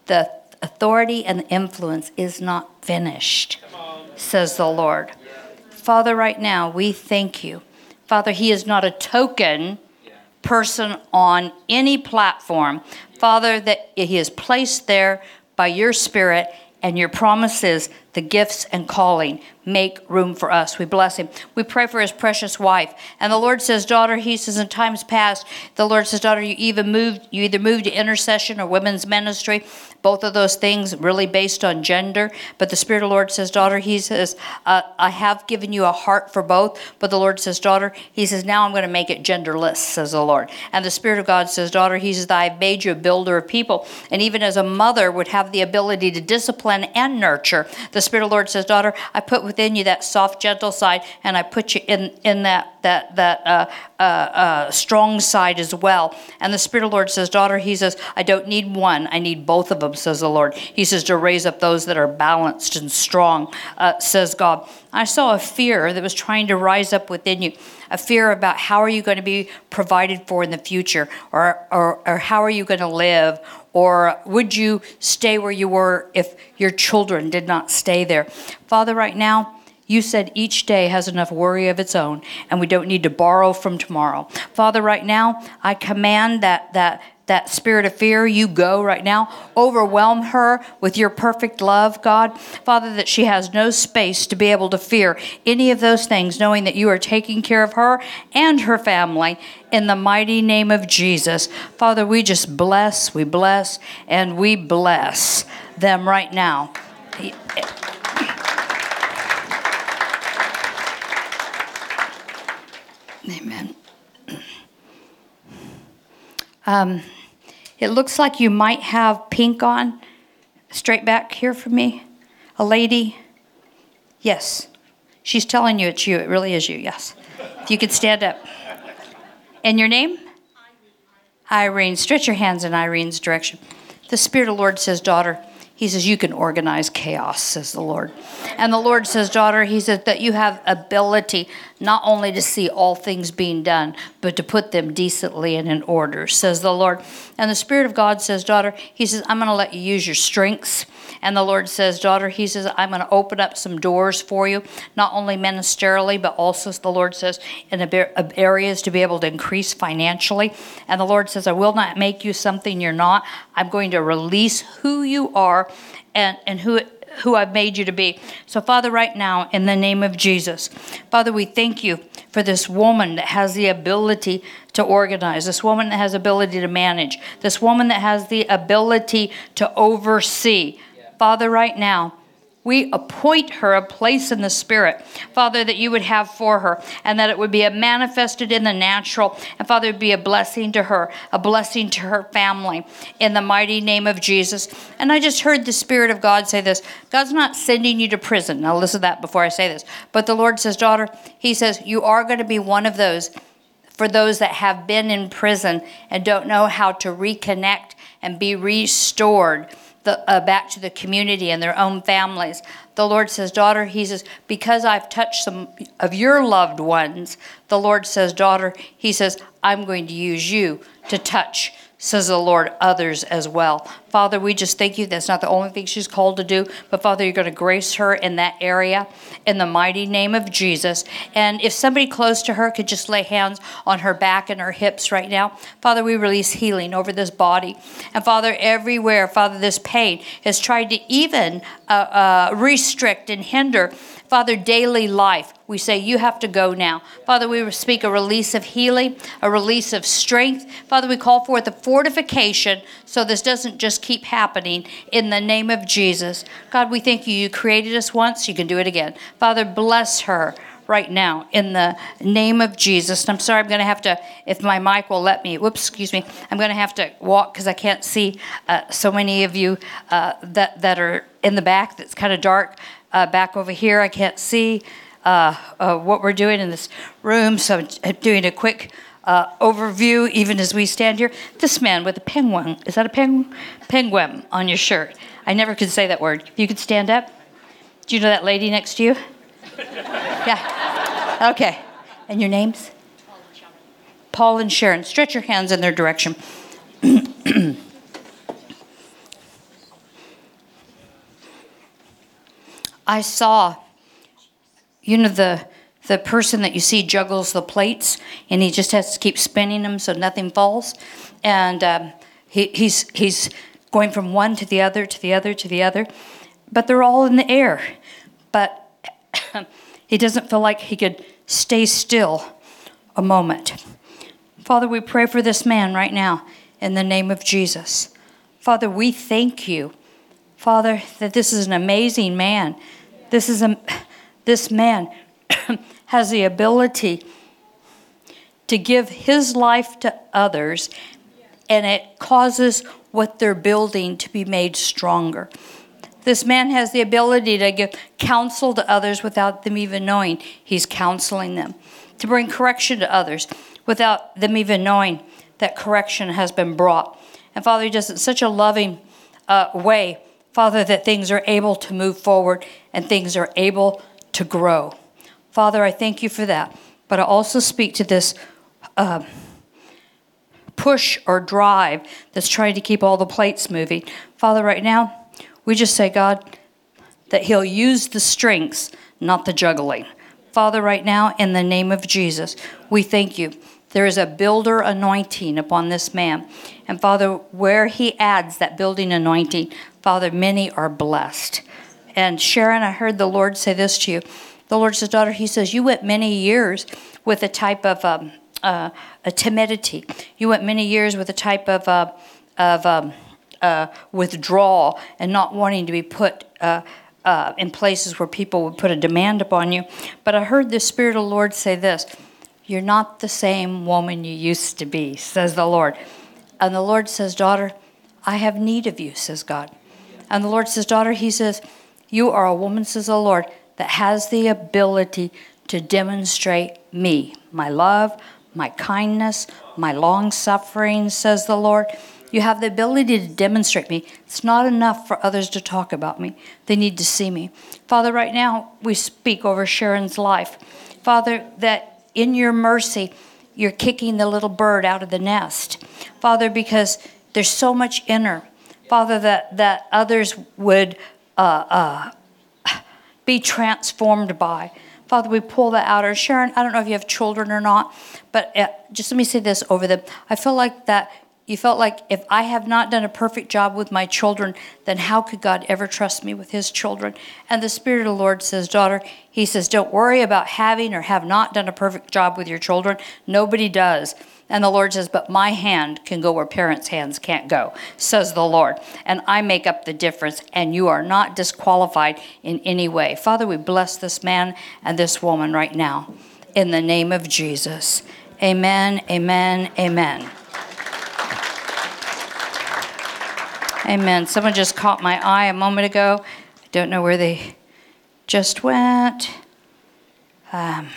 the authority and the influence is not finished, says the Lord. Father, right now, we thank you. Father, He is not a token person on any platform. Father, that He is placed there by your Spirit and your promises, the gifts and calling make room for us. We bless him. We pray for his precious wife. And the Lord says, daughter, he says, in times past, the Lord says, daughter, you even moved, you either moved to intercession or women's ministry. Both of those things really based on gender. But the Spirit of the Lord says, daughter, he says, uh, I have given you a heart for both. But the Lord says, daughter, he says, now I'm going to make it genderless, says the Lord. And the Spirit of God says, daughter, he says, I've made you a builder of people. And even as a mother would have the ability to discipline and nurture, the Spirit of the Lord says, daughter, I put within you that soft, gentle side, and I put you in, in that, that, that uh, uh, uh, strong side as well. And the Spirit of the Lord says, daughter, he says, I don't need one, I need both of them, says the Lord. He says, to raise up those that are balanced and strong, uh, says God. I saw a fear that was trying to rise up within you, a fear about how are you going to be provided for in the future, or, or, or how are you going to live, or would you stay where you were if your children did not stay there? Father, right now, you said each day has enough worry of its own, and we don't need to borrow from tomorrow. Father, right now, I command that that that spirit of fear, you go right now. Overwhelm her with your perfect love, God. Father, that she has no space to be able to fear any of those things, knowing that you are taking care of her and her family in the mighty name of Jesus. Father, we just bless, we bless, and we bless them right now. Amen. Um, it looks like you might have pink on. Straight back here for me. A lady. Yes. She's telling you it's you. It really is you, yes. If you could stand up. And your name? Irene. Stretch your hands in Irene's direction. The Spirit of the Lord says, Daughter, he says, You can organize chaos, says the Lord. And the Lord says, Daughter, He says that you have ability not only to see all things being done, but to put them decently and in order, says the Lord. And the Spirit of God says, Daughter, He says, I'm going to let you use your strengths. And the Lord says, Daughter, He says, I'm going to open up some doors for you, not only ministerially, but also, the Lord says, in uh, areas to be able to increase financially. And the Lord says, I will not make you something you're not. I'm going to release who you are and, and who who I've made you to be. So, Father, right now, in the name of Jesus, Father, we thank you for this woman that has the ability to organize, this woman that has ability to manage, this woman that has the ability to oversee. Father, right now, we appoint her a place in the Spirit, Father, that you would have for her, and that it would be manifested in the natural. And Father, would be a blessing to her, a blessing to her family, in the mighty name of Jesus. And I just heard the Spirit of God say this God's not sending you to prison. Now, listen to that before I say this. But the Lord says, Daughter, He says, you are going to be one of those for those that have been in prison and don't know how to reconnect and be restored the, uh, back to the community and their own families. The Lord says, Daughter, He says, because I've touched some of your loved ones, the Lord says, Daughter, He says, I'm going to use you to touch says the Lord, others as well. Father, we just thank you. That's not the only thing she's called to do, but Father, you're going to grace her in that area in the mighty name of Jesus. And if somebody close to her could just lay hands on her back and her hips right now, Father, we release healing over this body. And Father, everywhere, Father, this pain has tried to even uh, uh, restrict and hinder Father, daily life, we say you have to go now. Father, we speak a release of healing, a release of strength. Father, we call forth a fortification so this doesn't just keep happening in the name of Jesus. God, we thank you. You created us once, you can do it again. Father, bless her right now in the name of Jesus. And I'm sorry, I'm going to have to, if my mic will let me, whoops, excuse me, I'm going to have to walk because I can't see uh, so many of you uh, that, that are in the back that's kind of dark. Uh, back over here, I can't see uh, uh, what we're doing in this room, so I'm doing a quick uh, overview, even as we stand here. This man with a penguin, is that a penguin? Penguin on your shirt. I never could say that word. If you could stand up. Do you know that lady next to you? <laughs> yeah. Okay. And your names? Paul and Sharon. Stretch your hands in their direction. <clears throat> I saw, you know, the the person that you see juggles the plates, and he just has to keep spinning them so nothing falls, and um, he, he's he's going from one to the other to the other to the other, but they're all in the air, but <coughs> he doesn't feel like he could stay still a moment. Father, we pray for this man right now in the name of Jesus. Father, we thank you, Father, that this is an amazing man. This is a this man <coughs> has the ability to give his life to others and it causes what they're building to be made stronger. This man has the ability to give counsel to others without them even knowing he's counseling them, to bring correction to others without them even knowing that correction has been brought. And Father, He does it in such a loving uh, way, Father, that things are able to move forward and things are able to grow. Father, I thank you for that. But I also speak to this. Uh, push or drive that's trying to keep all the plates moving. Father, right now, we just say, God, that He'll use the strengths, not the juggling. Father, right now, in the name of Jesus, we thank you. There is a builder anointing upon this man. And Father, where he adds that building anointing, Father, many are blessed. And Sharon, I heard the Lord say this to you. The Lord says, Daughter, He says, You went many years with a type of um, uh, a timidity. You went many years with a type of, uh, of um, uh, withdrawal and not wanting to be put uh, uh, in places where people would put a demand upon you. But I heard the Spirit of the Lord say this You're not the same woman you used to be, says the Lord. And the Lord says, Daughter, I have need of you, says God. And the Lord says, Daughter, He says, You are a woman, says the Lord, that has the ability to demonstrate me, my love, my kindness, my long suffering, says the Lord. You have the ability to demonstrate me. It's not enough for others to talk about me, they need to see me. Father, right now we speak over Sharon's life. Father, that in your mercy, you're kicking the little bird out of the nest. Father, because there's so much in her. Father, that, that others would uh, uh, be transformed by. Father, we pull that out. Or Sharon, I don't know if you have children or not, but uh, just let me say this over them. I feel like that you felt like if I have not done a perfect job with my children, then how could God ever trust me with his children? And the Spirit of the Lord says, Daughter, he says, don't worry about having or have not done a perfect job with your children. Nobody does. And the Lord says, But my hand can go where parents' hands can't go, says the Lord. And I make up the difference, and you are not disqualified in any way. Father, we bless this man and this woman right now in the name of Jesus. Amen, amen, amen. Amen. Someone just caught my eye a moment ago. I don't know where they just went. Um,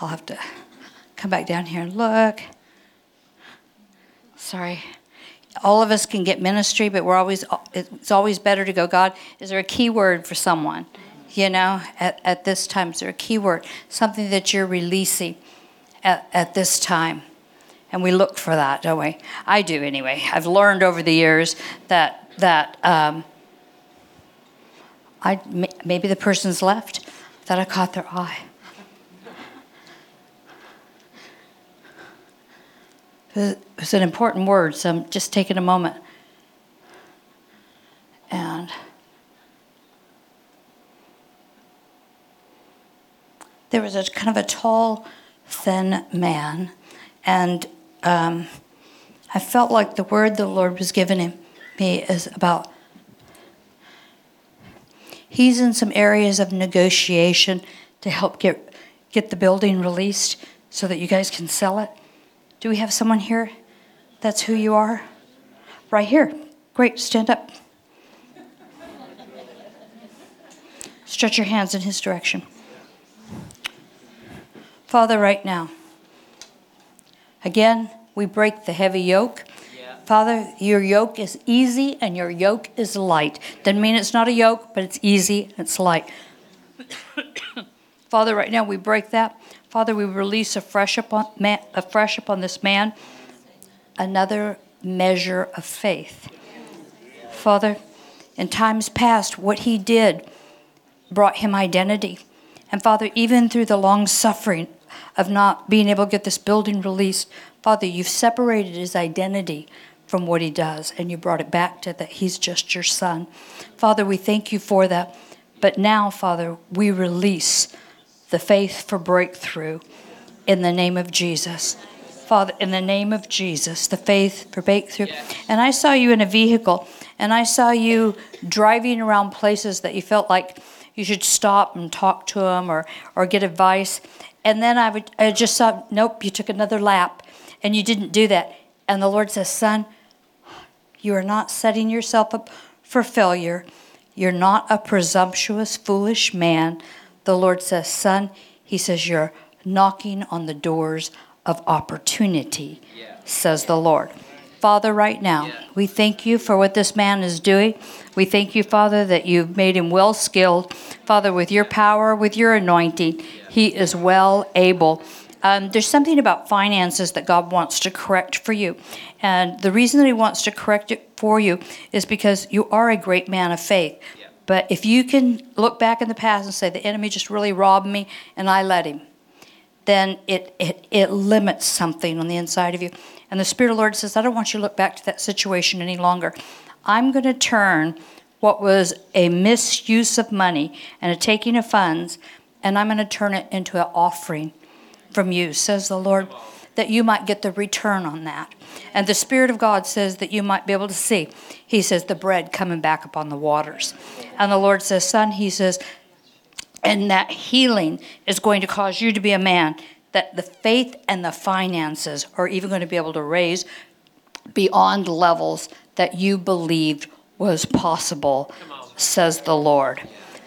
I'll have to come back down here and look. Sorry. All of us can get ministry, but we're always it's always better to go, God, is there a key word for someone? You know, at, at this time, is there a key word? Something that you're releasing at, at this time. And we look for that, don't we? I do anyway. I've learned over the years that that um, I maybe the person's left that I caught their eye. It's an important word, so I'm just taking a moment. And there was a kind of a tall, thin man, and um, I felt like the word the Lord was giving me is about he's in some areas of negotiation to help get get the building released so that you guys can sell it? Do we have someone here that's who you are? Right here. Great, stand up. Stretch your hands in his direction. Father, right now, again, we break the heavy yoke. Yeah. Father, your yoke is easy and your yoke is light. Doesn't mean it's not a yoke, but it's easy and it's light. <coughs> Father, right now we break that. Father, we release afresh upon, upon this man another measure of faith. Father, in times past, what he did brought him identity. And Father, even through the long suffering of not being able to get this building released, Father, you've separated his identity from what he does, and you brought it back to that he's just your son. Father, we thank you for that. But now, Father, we release the faith for breakthrough in the name of Jesus. Father, in the name of Jesus, the faith for breakthrough. And I saw you in a vehicle, and I saw you driving around places that you felt like you should stop and talk to them or, or get advice. And then I, would, I just saw, nope, you took another lap, and you didn't do that. And the Lord says, Son, you are not setting yourself up for failure. You're not a presumptuous, foolish man. The Lord says, Son, He says, you're knocking on the doors of opportunity, Yeah. says the Lord. Father, right now, Yeah. we thank you for what this man is doing. We thank you, Father, that you've made him well skilled. Father, with your power, with your anointing, he is well able. Um, there's something about finances that God wants to correct for you. And the reason that he wants to correct it for you is because you are a great man of faith. But if you can look back in the past and say, the enemy just really robbed me and I let him, then it, it, it limits something on the inside of you. And the Spirit of the Lord says, I don't want you to look back to that situation any longer. I'm going to turn what was a misuse of money and a taking of funds, and I'm going to turn it into an offering from you, says the Lord, that you might get the return on that. And the Spirit of God says that you might be able to see. He says, the bread coming back upon the waters. And the Lord says, Son, He says, and that healing is going to cause you to be a man that the faith and the finances are even going to be able to raise beyond levels that you believed was possible, says the Lord.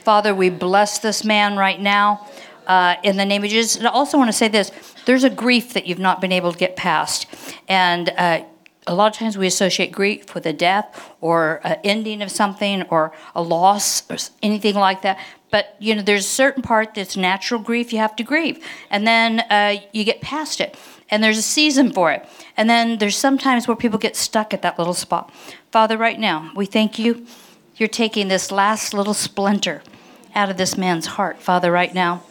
Father, we bless this man right now uh, in the name of Jesus. And I also want to say this there's a grief that you've not been able to get past. And uh, a lot of times we associate grief with a death or an ending of something or a loss or anything like that. But you know, there's a certain part that's natural grief you have to grieve, and then uh, you get past it. And there's a season for it. And then there's sometimes where people get stuck at that little spot. Father, right now, we thank you. You're taking this last little splinter out of this man's heart, Father, right now.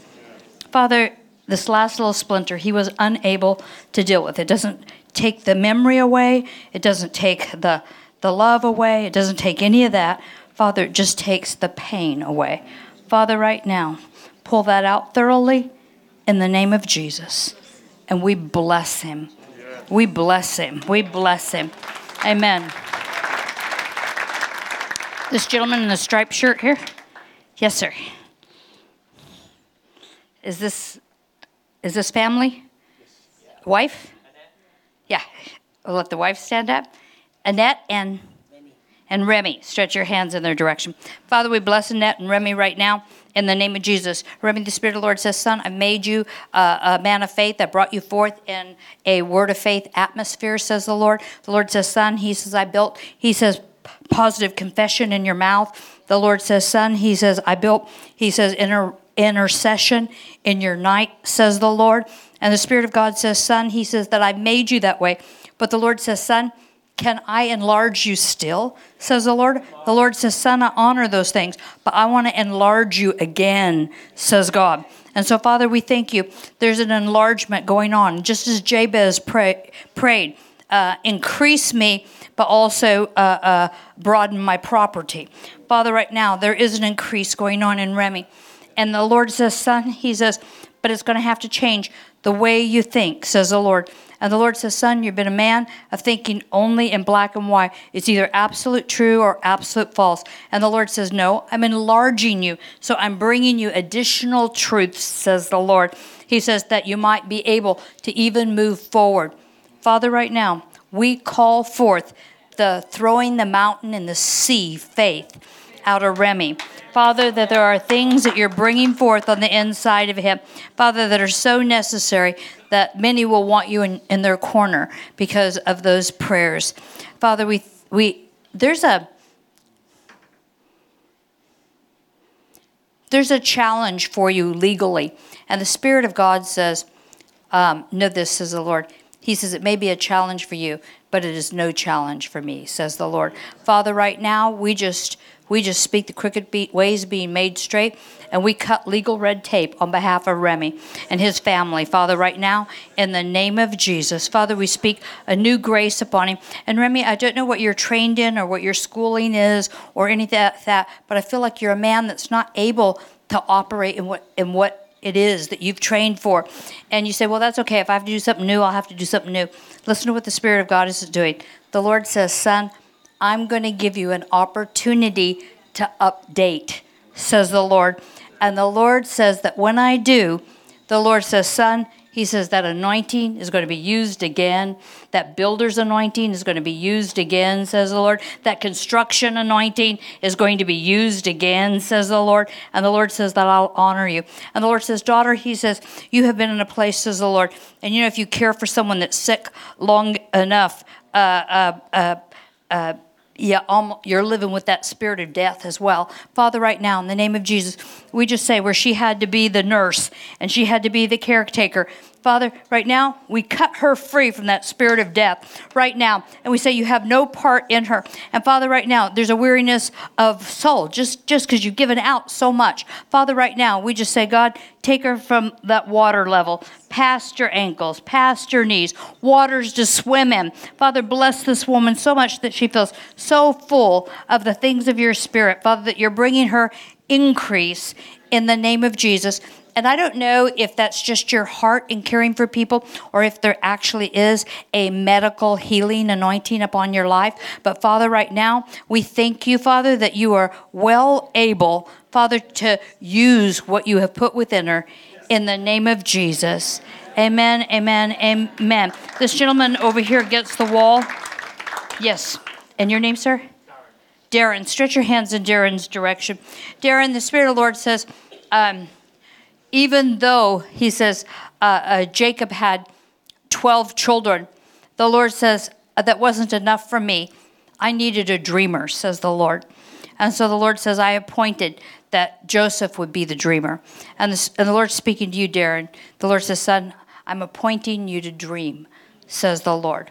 Father, this last little splinter, he was unable to deal with. It doesn't take the memory away, it doesn't take the, the love away, it doesn't take any of that. Father, it just takes the pain away. Father, right now, pull that out thoroughly in the name of Jesus. And we bless him. We bless him. We bless him. Amen. This gentleman in the striped shirt here? Yes, sir. Is this is this family? Wife? Yeah. We'll let the wife stand up. Annette and and Remy, stretch your hands in their direction. Father, we bless Annette and Remy right now in the name of Jesus. Remy, the Spirit of the Lord says, Son, I made you uh, a man of faith. I brought you forth in a word of faith atmosphere, says the Lord. The Lord says, Son, He says, I built, He says, positive confession in your mouth. The Lord says, Son, He says, I built, He says, inter, intercession in your night, says the Lord. And the Spirit of God says, Son, He says, that I made you that way. But the Lord says, Son, can I enlarge you still? Says the Lord. The Lord says, Son, I honor those things, but I want to enlarge you again, says God. And so, Father, we thank you. There's an enlargement going on, just as Jabez pray, prayed. Uh, increase me, but also uh, uh, broaden my property. Father, right now, there is an increase going on in Remy. And the Lord says, Son, He says, but it's going to have to change. the way you think, says the Lord. And the Lord says, Son, you've been a man of thinking only in black and white. It's either absolute true or absolute false. And the Lord says, No, I'm enlarging you. So I'm bringing you additional truths, says the Lord. He says that you might be able to even move forward. Father, right now, we call forth the throwing the mountain in the sea faith out of Remy. Father, that there are things that you're bringing forth on the inside of him, Father, that are so necessary that many will want you in, in their corner because of those prayers. Father, we, we, there's a, there's a challenge for you legally. And the Spirit of God says, um, Know this, says the Lord. He says, It may be a challenge for you, but it is no challenge for me, says the Lord. Father, right now, we just we just speak the crooked ways being made straight, and we cut legal red tape on behalf of Remy and his family. Father, right now, in the name of Jesus, Father, we speak a new grace upon him. And Remy, I don't know what you're trained in or what your schooling is or anything like that, but I feel like you're a man that's not able to operate in what in what it is that you've trained for. And you say, well, that's okay. If I have to do something new, I'll have to do something new. Listen to what the Spirit of God is doing. The Lord says, son, I'm going to give you an opportunity to update, says the Lord. And the Lord says that when I do, the Lord says, Son, he says that anointing is going to be used again. That builder's anointing is going to be used again, says the Lord. That construction anointing is going to be used again, says the Lord. And the Lord says that I'll honor you. And the Lord says, Daughter, he says, you have been in a place, says the Lord. And you know, if you care for someone that's sick long enough, uh, uh, uh, uh yeah, you're living with that spirit of death as well. Father, right now, in the name of Jesus, we just say where she had to be the nurse and she had to be the caretaker. Father, right now, we cut her free from that spirit of death right now. And we say you have no part in her. And Father, right now, there's a weariness of soul just just because you've given out so much. Father, right now, we just say, God, take her from that water level, past your ankles, past your knees, waters to swim in. Father, bless this woman so much that she feels so full of the things of your spirit. Father, that you're bringing her increase in the name of Jesus. And I don't know if that's just your heart in caring for people or if there actually is a medical healing anointing upon your life. But Father, right now, we thank you, Father, that you are well able, Father, to use what you have put within her in the name of Jesus. Amen, amen, amen. This gentleman over here against the wall. Yes. And your name, sir? Darren. Stretch your hands in Darren's direction. Darren, the Spirit of the Lord says, um, even though he says uh, uh, Jacob had 12 children, the Lord says, uh, that wasn't enough for me. I needed a dreamer, says the Lord. And so the Lord says, I appointed that Joseph would be the dreamer. And the, and the Lord's speaking to you, Darren. The Lord says, Son, I'm appointing you to dream, says the Lord.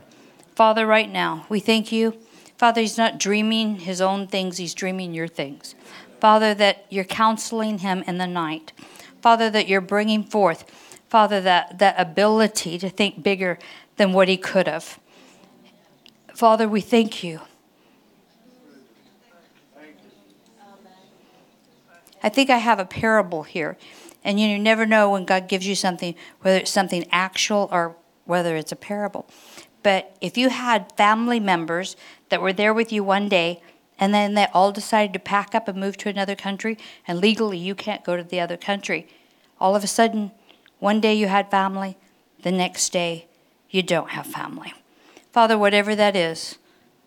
Father, right now, we thank you. Father, He's not dreaming His own things, He's dreaming your things. Father, that you're counseling Him in the night. Father, that you're bringing forth, Father, that, that ability to think bigger than what he could have. Father, we thank you. I think I have a parable here. And you never know when God gives you something, whether it's something actual or whether it's a parable. But if you had family members that were there with you one day and then they all decided to pack up and move to another country, and legally you can't go to the other country. All of a sudden, one day you had family, the next day you don't have family. Father, whatever that is,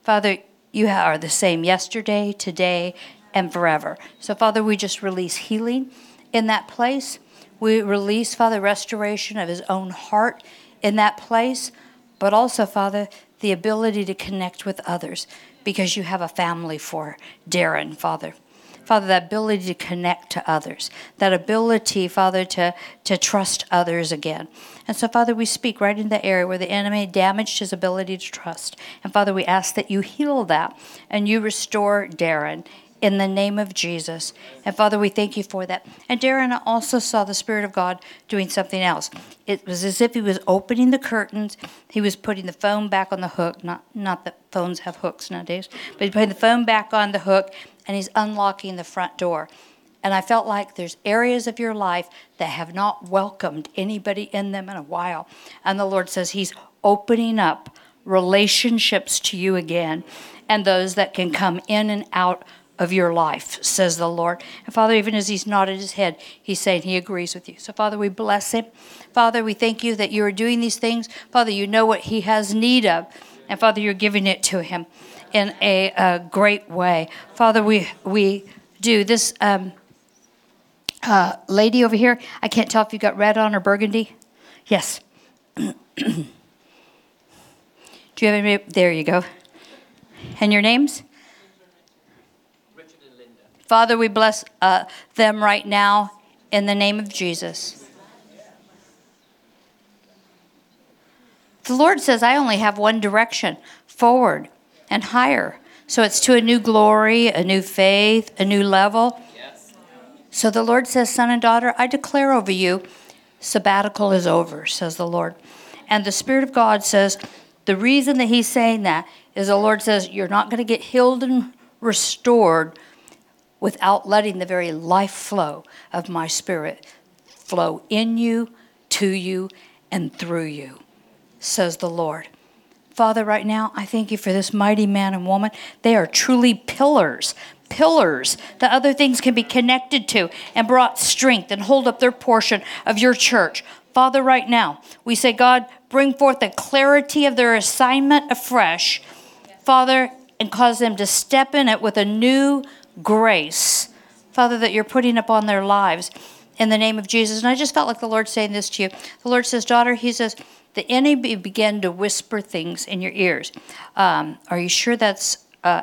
Father, you are the same yesterday, today, and forever. So, Father, we just release healing in that place. We release, Father, restoration of his own heart in that place, but also, Father, the ability to connect with others because you have a family for Darren, Father. Father, that ability to connect to others, that ability, Father, to, to trust others again. And so, Father, we speak right in the area where the enemy damaged his ability to trust. And Father, we ask that you heal that and you restore Darren in the name of Jesus. And Father, we thank you for that. And Darren also saw the Spirit of God doing something else. It was as if he was opening the curtains, he was putting the phone back on the hook. Not, not that phones have hooks nowadays, but he's putting the phone back on the hook and he's unlocking the front door. And I felt like there's areas of your life that have not welcomed anybody in them in a while. And the Lord says He's opening up relationships to you again and those that can come in and out of your life, says the Lord. And Father, even as he's nodded his head, he's saying he agrees with you. So, Father, we bless him. Father, we thank you that you are doing these things. Father, you know what he has need of. And Father, you're giving it to him in a, a great way. Father, we, we do. This um, uh, lady over here, I can't tell if you got red on or burgundy. Yes. <clears throat> do you have any? There you go. And your names? Richard and Linda. Father, we bless uh, them right now in the name of Jesus. The Lord says, I only have one direction forward and higher. So it's to a new glory, a new faith, a new level. Yes. So the Lord says, Son and daughter, I declare over you, sabbatical is over, says the Lord. And the Spirit of God says, the reason that He's saying that is the Lord says, You're not going to get healed and restored without letting the very life flow of my Spirit flow in you, to you, and through you, says the Lord. Father, right now, I thank you for this mighty man and woman. They are truly pillars, pillars that other things can be connected to and brought strength and hold up their portion of your church. Father, right now, we say, God, bring forth the clarity of their assignment afresh, Father, and cause them to step in it with a new grace, Father, that you're putting upon their lives in the name of Jesus. And I just felt like the Lord saying this to you. The Lord says, Daughter, He says, the enemy began to whisper things in your ears. Um, are you sure that's uh,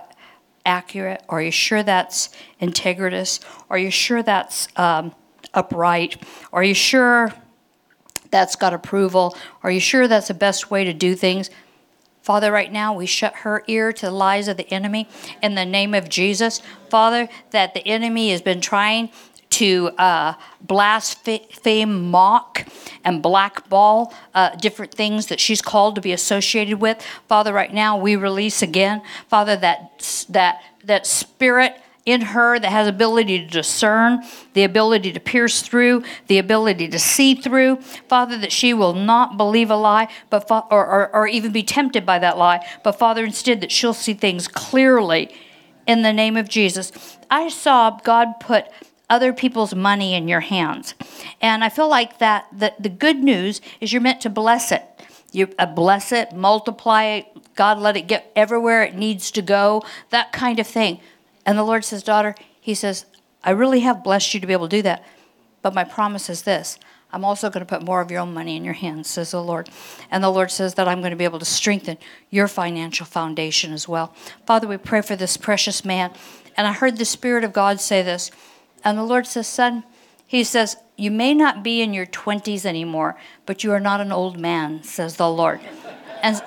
accurate? Are you sure that's integritous? Are you sure that's um, upright? Are you sure that's got approval? Are you sure that's the best way to do things? Father, right now we shut her ear to the lies of the enemy in the name of Jesus. Father, that the enemy has been trying to uh, blaspheme, mock, and blackball uh, different things that she's called to be associated with. Father, right now we release again, Father, that that that spirit in her that has ability to discern, the ability to pierce through, the ability to see through. Father, that she will not believe a lie, but or, or, or even be tempted by that lie, but Father, instead that she'll see things clearly in the name of Jesus. I saw God put other people's money in your hands. And I feel like that the, the good news is you're meant to bless it. You uh, bless it, multiply it, God let it get everywhere it needs to go, that kind of thing. And the Lord says, Daughter, He says, I really have blessed you to be able to do that. But my promise is this I'm also going to put more of your own money in your hands, says the Lord. And the Lord says that I'm going to be able to strengthen your financial foundation as well. Father, we pray for this precious man. And I heard the Spirit of God say this. And the Lord says, Son, He says, You may not be in your 20s anymore, but you are not an old man, says the Lord. And,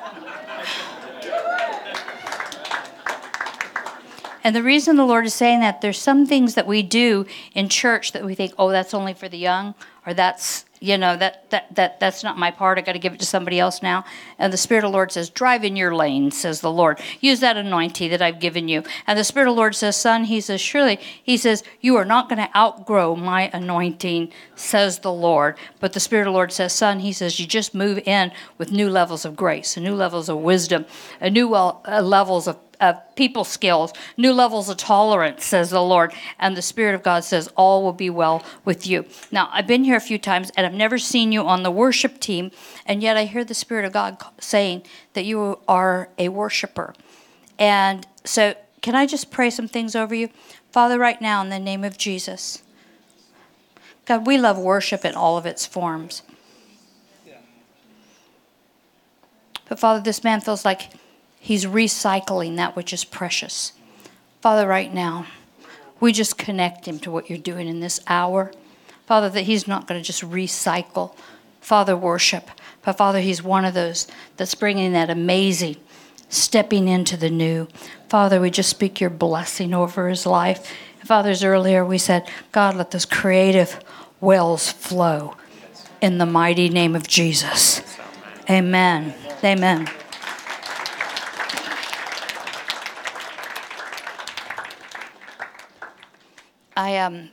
and the reason the Lord is saying that, there's some things that we do in church that we think, oh, that's only for the young, or that's you know that that that that's not my part. I got to give it to somebody else now. And the spirit of the lord says drive in your lane says the lord. Use that anointing that i've given you. And the spirit of the lord says son he says surely he says you are not going to outgrow my anointing says the lord. But the spirit of the lord says son he says you just move in with new levels of grace and new levels of wisdom new uh, levels of of people skills, new levels of tolerance, says the Lord. And the Spirit of God says, All will be well with you. Now, I've been here a few times and I've never seen you on the worship team, and yet I hear the Spirit of God saying that you are a worshiper. And so, can I just pray some things over you? Father, right now, in the name of Jesus. God, we love worship in all of its forms. But Father, this man feels like He's recycling that which is precious. Father, right now, we just connect him to what you're doing in this hour. Father, that he's not going to just recycle, Father, worship, but Father, he's one of those that's bringing that amazing, stepping into the new. Father, we just speak your blessing over his life. Fathers, earlier we said, God, let those creative wells flow in the mighty name of Jesus. Amen. Amen. I um,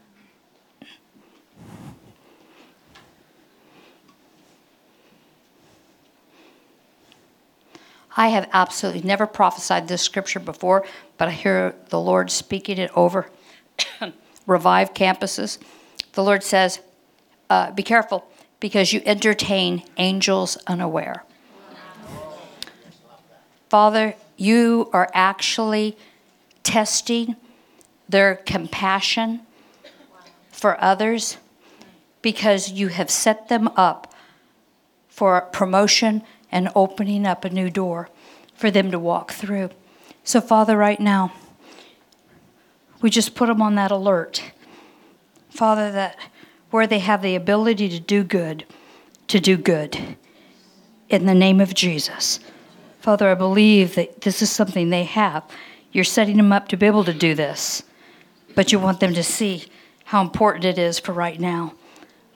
I have absolutely never prophesied this scripture before, but I hear the Lord speaking it over <coughs> revive campuses. The Lord says, uh, "Be careful, because you entertain angels unaware." Father, you are actually testing their compassion for others because you have set them up for promotion and opening up a new door for them to walk through. So, Father, right now, we just put them on that alert. Father, that where they have the ability to do good, to do good. In the name of Jesus. Father, I believe that this is something they have. You're setting them up to be able to do this, but you want them to see how important it is for right now.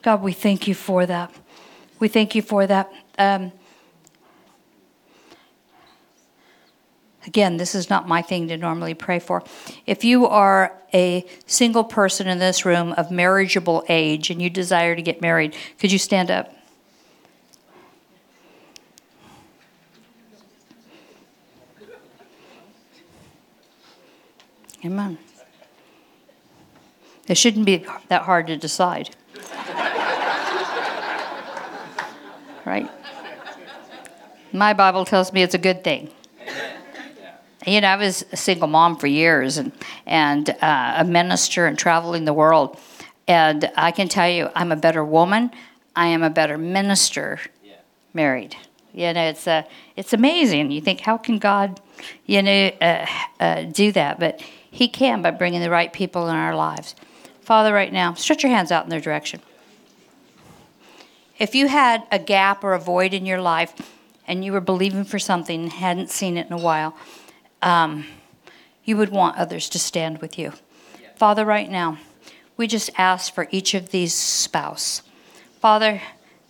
God, we thank you for that. We thank you for that. Um, again, this is not my thing to normally pray for. If you are a single person in this room of marriageable age and you desire to get married, could you stand up? Amen. It shouldn't be that hard to decide. right? My Bible tells me it's a good thing. You know, I was a single mom for years and, and uh, a minister and traveling the world. And I can tell you, I'm a better woman. I am a better minister married. You know, it's, uh, it's amazing. You think, how can God, you know, uh, uh, do that? But he can by bringing the right people in our lives. Father, right now, stretch your hands out in their direction. If you had a gap or a void in your life and you were believing for something and hadn't seen it in a while, um, you would want others to stand with you. Father, right now, we just ask for each of these spouse. Father,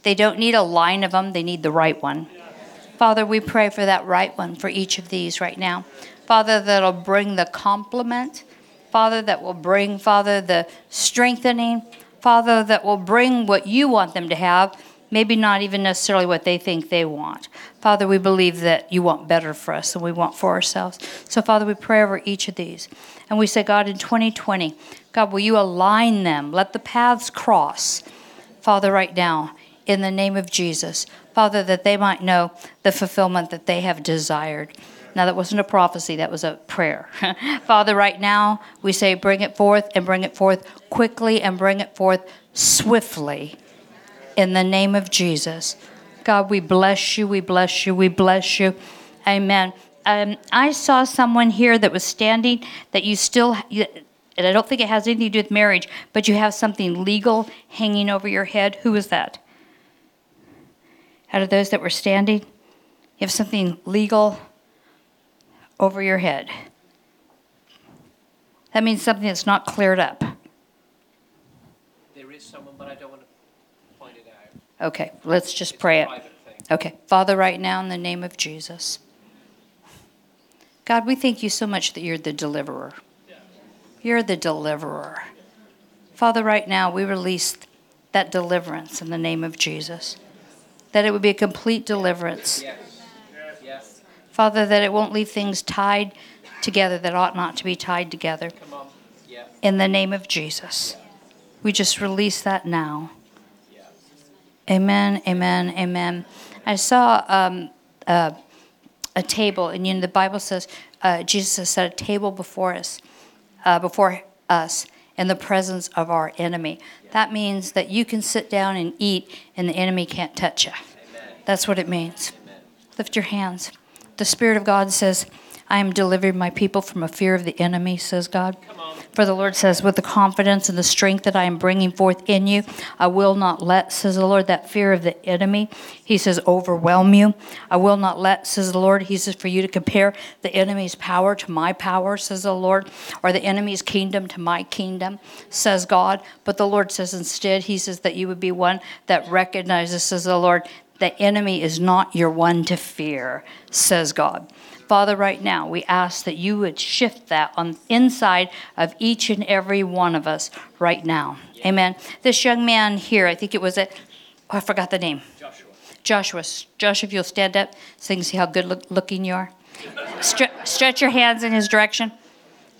they don't need a line of them, they need the right one. Father, we pray for that right one for each of these right now. Father, that'll bring the complement. Father, that will bring, Father, the strengthening. Father, that will bring what you want them to have, maybe not even necessarily what they think they want. Father, we believe that you want better for us than we want for ourselves. So, Father, we pray over each of these. And we say, God, in 2020, God, will you align them? Let the paths cross. Father, right now, in the name of Jesus. Father, that they might know the fulfillment that they have desired. Now, that wasn't a prophecy, that was a prayer. <laughs> Father, right now, we say, bring it forth and bring it forth quickly and bring it forth swiftly in the name of Jesus. God, we bless you, we bless you, we bless you. Amen. Um, I saw someone here that was standing that you still, and I don't think it has anything to do with marriage, but you have something legal hanging over your head. Who is that? Out of those that were standing, you have something legal over your head. That means something that's not cleared up. There is someone, but I don't want to point it out. Okay, let's just It's pray it. thing. Okay, Father, right now in the name of Jesus. God, we thank you so much that you're the deliverer. You're the deliverer. Father, right now we release that deliverance in the name of Jesus. That it would be a complete deliverance. Yes. Father, that it won't leave things tied together that ought not to be tied together. Come on. Yeah. In the name of Jesus. We just release that now. Yeah. Amen, amen, amen. I saw um, uh, a table, and you know the Bible says uh, Jesus has set a table before us, uh, before us, in the presence of our enemy. That means that you can sit down and eat, and the enemy can't touch you. That's what it means. Lift your hands. The Spirit of God says, I am delivering my people from a fear of the enemy, says God. For the Lord says, with the confidence and the strength that I am bringing forth in you, I will not let, says the Lord, that fear of the enemy, he says, overwhelm you. I will not let, says the Lord, he says, for you to compare the enemy's power to my power, says the Lord, or the enemy's kingdom to my kingdom, says God. But the Lord says instead, he says that you would be one that recognizes, says the Lord, the enemy is not your one to fear, says God. Father, right now, we ask that you would shift that on inside of each and every one of us right now. Amen. This young man here, I think it was a, oh, I forgot the name. Joshua. Joshua, Joshua, if you'll stand up so you can see how good look, looking you are. Stre- stretch your hands in his direction.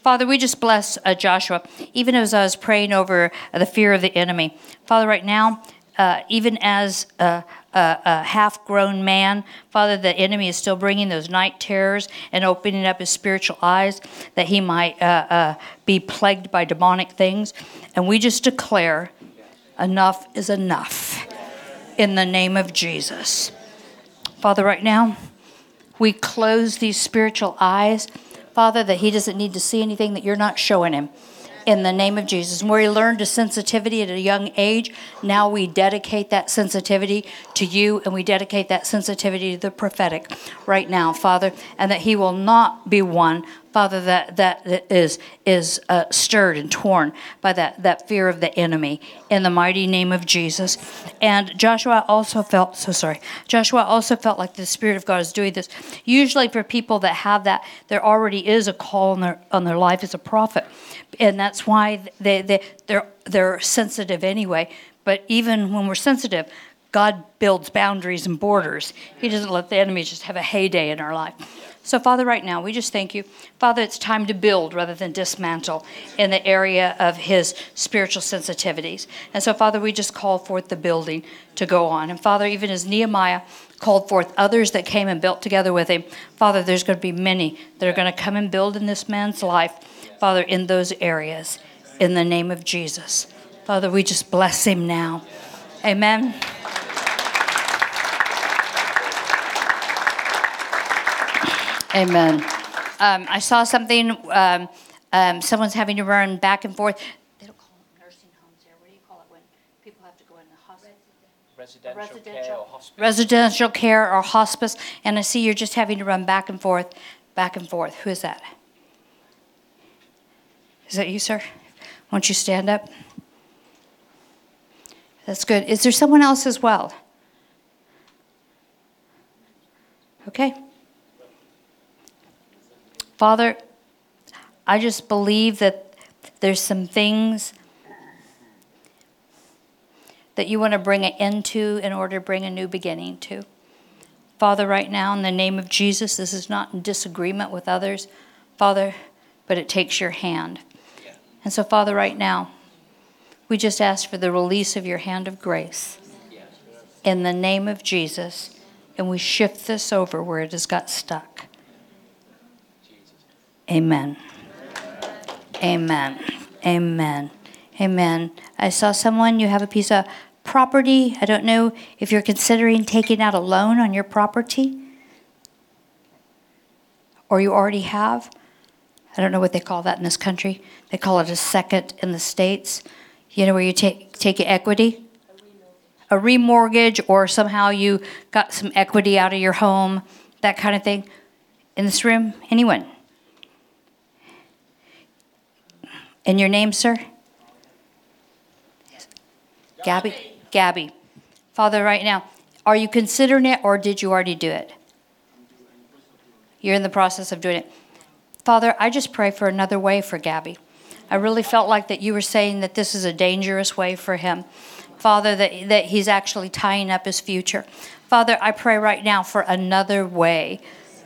Father, we just bless uh, Joshua, even as I was praying over uh, the fear of the enemy. Father, right now, uh, even as a, a, a half grown man, Father, the enemy is still bringing those night terrors and opening up his spiritual eyes that he might uh, uh, be plagued by demonic things. And we just declare enough is enough in the name of Jesus. Father, right now, we close these spiritual eyes, Father, that he doesn't need to see anything that you're not showing him. In the name of Jesus. Where he learned a sensitivity at a young age, now we dedicate that sensitivity to you and we dedicate that sensitivity to the prophetic right now, Father, and that he will not be one, Father, that, that is, is uh, stirred and torn by that, that fear of the enemy in the mighty name of Jesus. And Joshua also felt, so sorry, Joshua also felt like the Spirit of God is doing this. Usually for people that have that, there already is a call on their, on their life as a prophet. And that's why they, they, they're, they're sensitive anyway. But even when we're sensitive, God builds boundaries and borders. He doesn't let the enemy just have a heyday in our life. So, Father, right now, we just thank you. Father, it's time to build rather than dismantle in the area of his spiritual sensitivities. And so, Father, we just call forth the building to go on. And, Father, even as Nehemiah called forth others that came and built together with him, Father, there's going to be many that are going to come and build in this man's life, Father, in those areas, in the name of Jesus. Father, we just bless him now. Amen. Amen. Um, I saw something. Um, um, someone's having to run back and forth. They don't call them nursing homes here. What do you call it when people have to go in the hospital? Residential, Residential. care or hospital. Residential care or hospice. And I see you're just having to run back and forth, back and forth. Who is that? Is that you, sir? Won't you stand up? That's good. Is there someone else as well? Okay. Father, I just believe that there's some things that you want to bring an end to in order to bring a new beginning to. Father, right now, in the name of Jesus, this is not in disagreement with others, Father, but it takes your hand. And so, Father, right now, we just ask for the release of your hand of grace in the name of Jesus, and we shift this over where it has got stuck. Amen. Amen. Amen. Amen. I saw someone, you have a piece of property. I don't know if you're considering taking out a loan on your property or you already have. I don't know what they call that in this country. They call it a second in the States. You know, where you take, take equity? A remortgage, or somehow you got some equity out of your home, that kind of thing. In this room? Anyone? And your name, sir? Gabby? Gabby. Father, right now, are you considering it or did you already do it? You're in the process of doing it. Father, I just pray for another way for Gabby. I really felt like that you were saying that this is a dangerous way for him. Father, that, that he's actually tying up his future. Father, I pray right now for another way.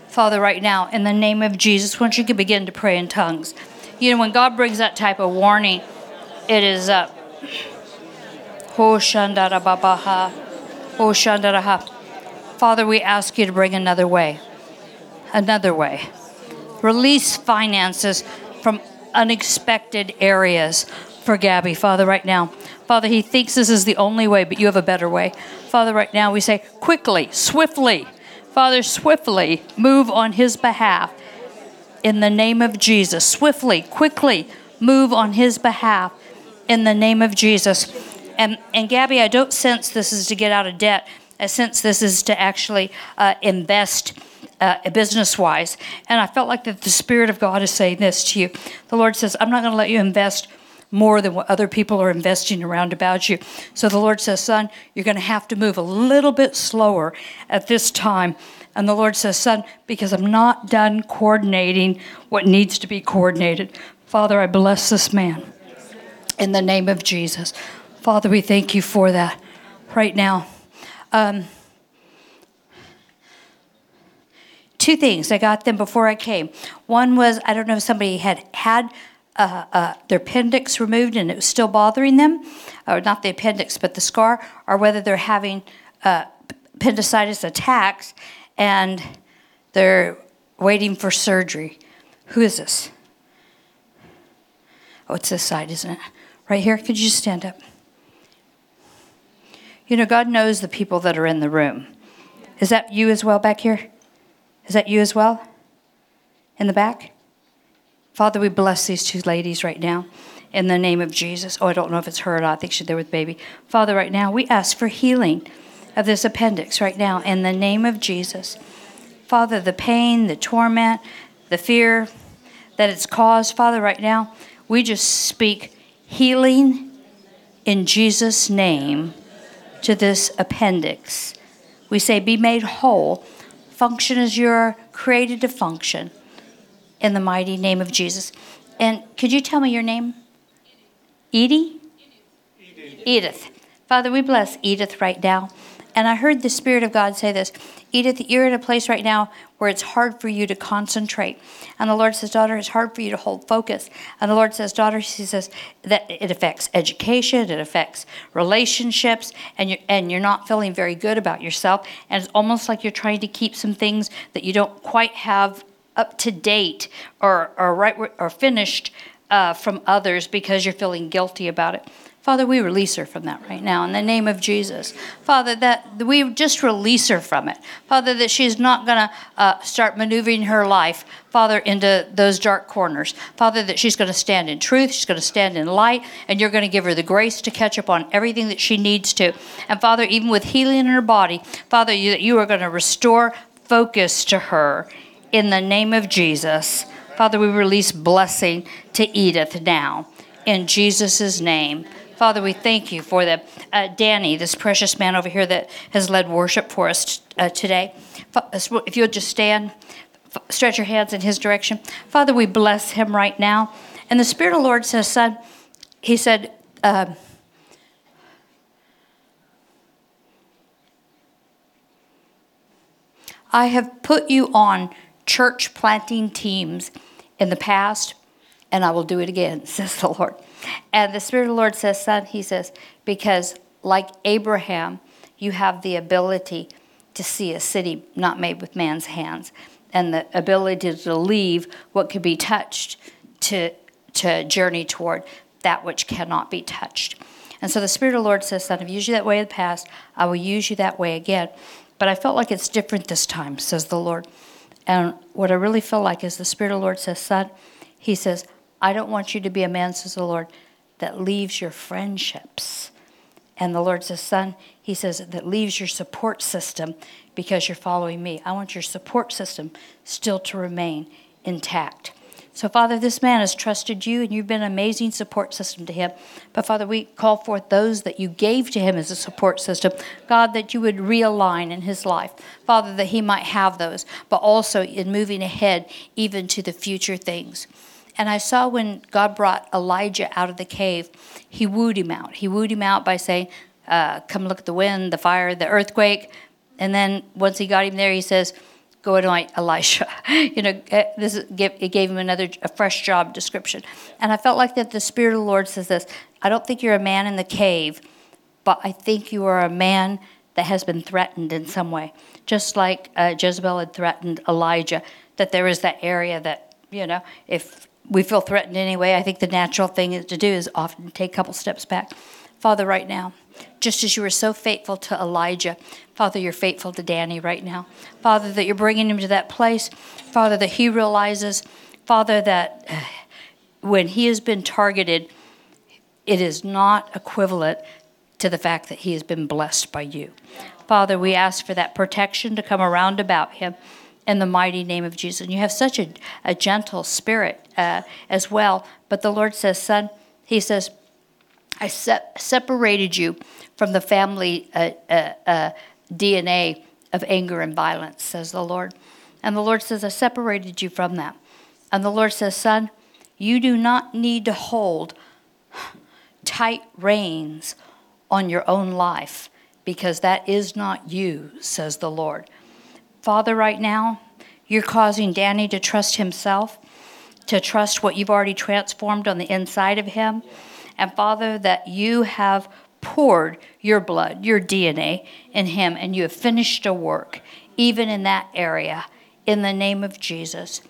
Father, right now, in the name of Jesus, once you can begin to pray in tongues. You know, when God brings that type of warning, it is. Uh, Father, we ask you to bring another way. Another way. Release finances from unexpected areas for Gabby, Father, right now. Father, he thinks this is the only way, but you have a better way. Father, right now we say, quickly, swiftly, Father, swiftly move on his behalf in the name of Jesus. Swiftly, quickly move on his behalf in the name of Jesus. And, and Gabby, I don't sense this is to get out of debt. I sense this is to actually uh, invest uh, business wise. And I felt like that the Spirit of God is saying this to you. The Lord says, I'm not going to let you invest more than what other people are investing around about you. So the Lord says, Son, you're going to have to move a little bit slower at this time. And the Lord says, Son, because I'm not done coordinating what needs to be coordinated. Father, I bless this man in the name of Jesus. Father, we thank you for that right now. Um, two things. I got them before I came. One was I don't know if somebody had had uh, uh, their appendix removed and it was still bothering them, or not the appendix, but the scar, or whether they're having uh, appendicitis attacks and they're waiting for surgery. Who is this? Oh, it's this side, isn't it? Right here? Could you stand up? You know, God knows the people that are in the room. Is that you as well back here? Is that you as well? In the back? Father, we bless these two ladies right now in the name of Jesus. Oh, I don't know if it's her or not. I think she's there with baby. Father, right now, we ask for healing of this appendix right now in the name of Jesus. Father, the pain, the torment, the fear that it's caused, Father, right now, we just speak healing in Jesus' name to this appendix. We say, be made whole, function as you're created to function in the mighty name of Jesus. And could you tell me your name? Edie? Edith. Edith. Father, we bless Edith right now. And I heard the Spirit of God say this Edith, you're in a place right now where it's hard for you to concentrate. And the Lord says, Daughter, it's hard for you to hold focus. And the Lord says, Daughter, He says that it affects education, it affects relationships, and you're, and you're not feeling very good about yourself. And it's almost like you're trying to keep some things that you don't quite have up to date or, or right or finished uh, from others because you're feeling guilty about it. Father, we release her from that right now in the name of Jesus. Father, that we just release her from it. Father, that she's not going to uh, start maneuvering her life, Father, into those dark corners. Father, that she's going to stand in truth, she's going to stand in light, and you're going to give her the grace to catch up on everything that she needs to. And Father, even with healing in her body, Father, you, you are going to restore focus to her in the name of Jesus. Father, we release blessing to Edith now in Jesus' name. Father, we thank you for the uh, Danny, this precious man over here that has led worship for us uh, today. If you'll just stand, stretch your hands in his direction. Father, we bless him right now. And the Spirit of the Lord says, Son, he said, uh, I have put you on church planting teams in the past, and I will do it again, <laughs> says the Lord. And the Spirit of the Lord says, Son, He says, because like Abraham, you have the ability to see a city not made with man's hands and the ability to leave what could be touched to, to journey toward that which cannot be touched. And so the Spirit of the Lord says, Son, I've used you that way in the past. I will use you that way again. But I felt like it's different this time, says the Lord. And what I really feel like is the Spirit of the Lord says, Son, He says, I don't want you to be a man, says the Lord, that leaves your friendships. And the Lord says, Son, He says, that leaves your support system because you're following me. I want your support system still to remain intact. So, Father, this man has trusted you, and you've been an amazing support system to him. But, Father, we call forth those that you gave to him as a support system. God, that you would realign in his life. Father, that he might have those, but also in moving ahead, even to the future things. And I saw when God brought Elijah out of the cave, he wooed him out. He wooed him out by saying, uh, Come look at the wind, the fire, the earthquake. And then once he got him there, he says, Go anoint Elisha. <laughs> you know, uh, this is, it gave him another a fresh job description. And I felt like that the Spirit of the Lord says this I don't think you're a man in the cave, but I think you are a man that has been threatened in some way. Just like uh, Jezebel had threatened Elijah, that there is that area that, you know, if we feel threatened anyway, I think the natural thing to do is often take a couple steps back. Father, right now, just as you were so faithful to Elijah, Father, you're faithful to Danny right now. Father, that you're bringing him to that place. Father, that he realizes, Father, that uh, when he has been targeted, it is not equivalent to the fact that he has been blessed by you. Father, we ask for that protection to come around about him in the mighty name of Jesus. And you have such a, a gentle spirit uh, as well. But the Lord says, Son, He says, I se- separated you from the family uh, uh, uh DNA of anger and violence, says the Lord. And the Lord says, I separated you from that. And the Lord says, Son, you do not need to hold tight reins on your own life because that is not you, says the Lord. Father, right now, You're causing Danny to trust himself, to trust what you've already transformed on the inside of him. And Father, that you have poured your blood, your DNA in him, and you have finished a work, even in that area, in the name of Jesus.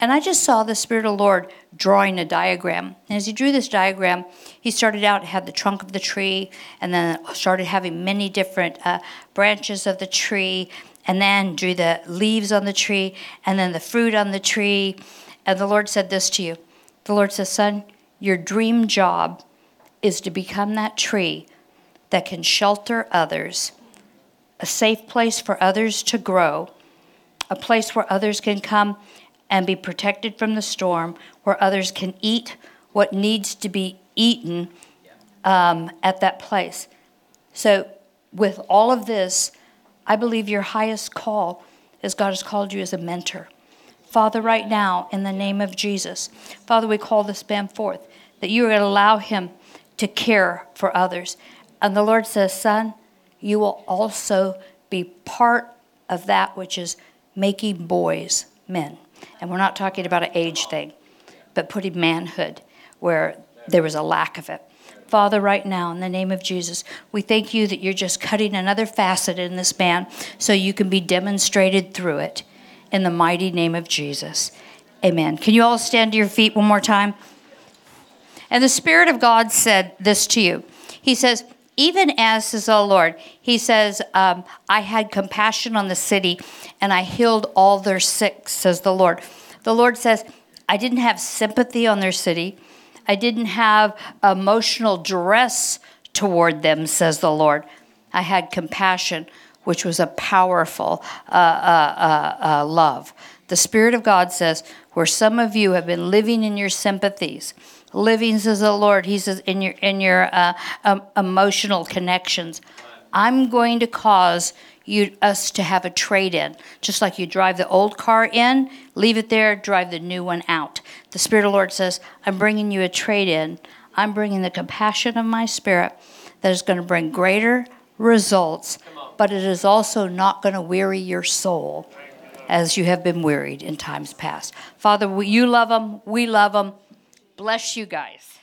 And I just saw the Spirit of the Lord drawing a diagram. And as he drew this diagram, he started out, had the trunk of the tree, and then started having many different uh, branches of the tree, and then drew the leaves on the tree, and then the fruit on the tree. And the Lord said this to you The Lord says, Son, your dream job is to become that tree that can shelter others, a safe place for others to grow, a place where others can come and be protected from the storm, where others can eat what needs to be eaten um, at that place. So, with all of this, I believe your highest call is God has called you as a mentor. Father, right now, in the name of Jesus, Father, we call this man forth that you are going to allow him to care for others. And the Lord says, Son, you will also be part of that which is making boys men. And we're not talking about an age thing, but putting manhood where there was a lack of it. Father, right now, in the name of Jesus, we thank you that you're just cutting another facet in this man so you can be demonstrated through it. In the mighty name of Jesus. Amen. Can you all stand to your feet one more time? And the Spirit of God said this to you. He says, even as says the Lord, He says, um, I had compassion on the city and I healed all their sick, says the Lord. The Lord says, I didn't have sympathy on their city. I didn't have emotional duress toward them, says the Lord. I had compassion, which was a powerful uh, uh, uh, uh love. The Spirit of God says, where some of you have been living in your sympathies, living, says the Lord. He says, in your in your um, emotional connections, I'm going to cause you us to have a trade in, just like you drive the old car in, leave it there, drive the new one out. The Spirit of the Lord says, I'm bringing you a trade in. I'm bringing the compassion of my Spirit that is going to bring greater results, but it is also not going to weary your soul as you have been wearied in times past. Father, you love them. We love them. Bless you guys.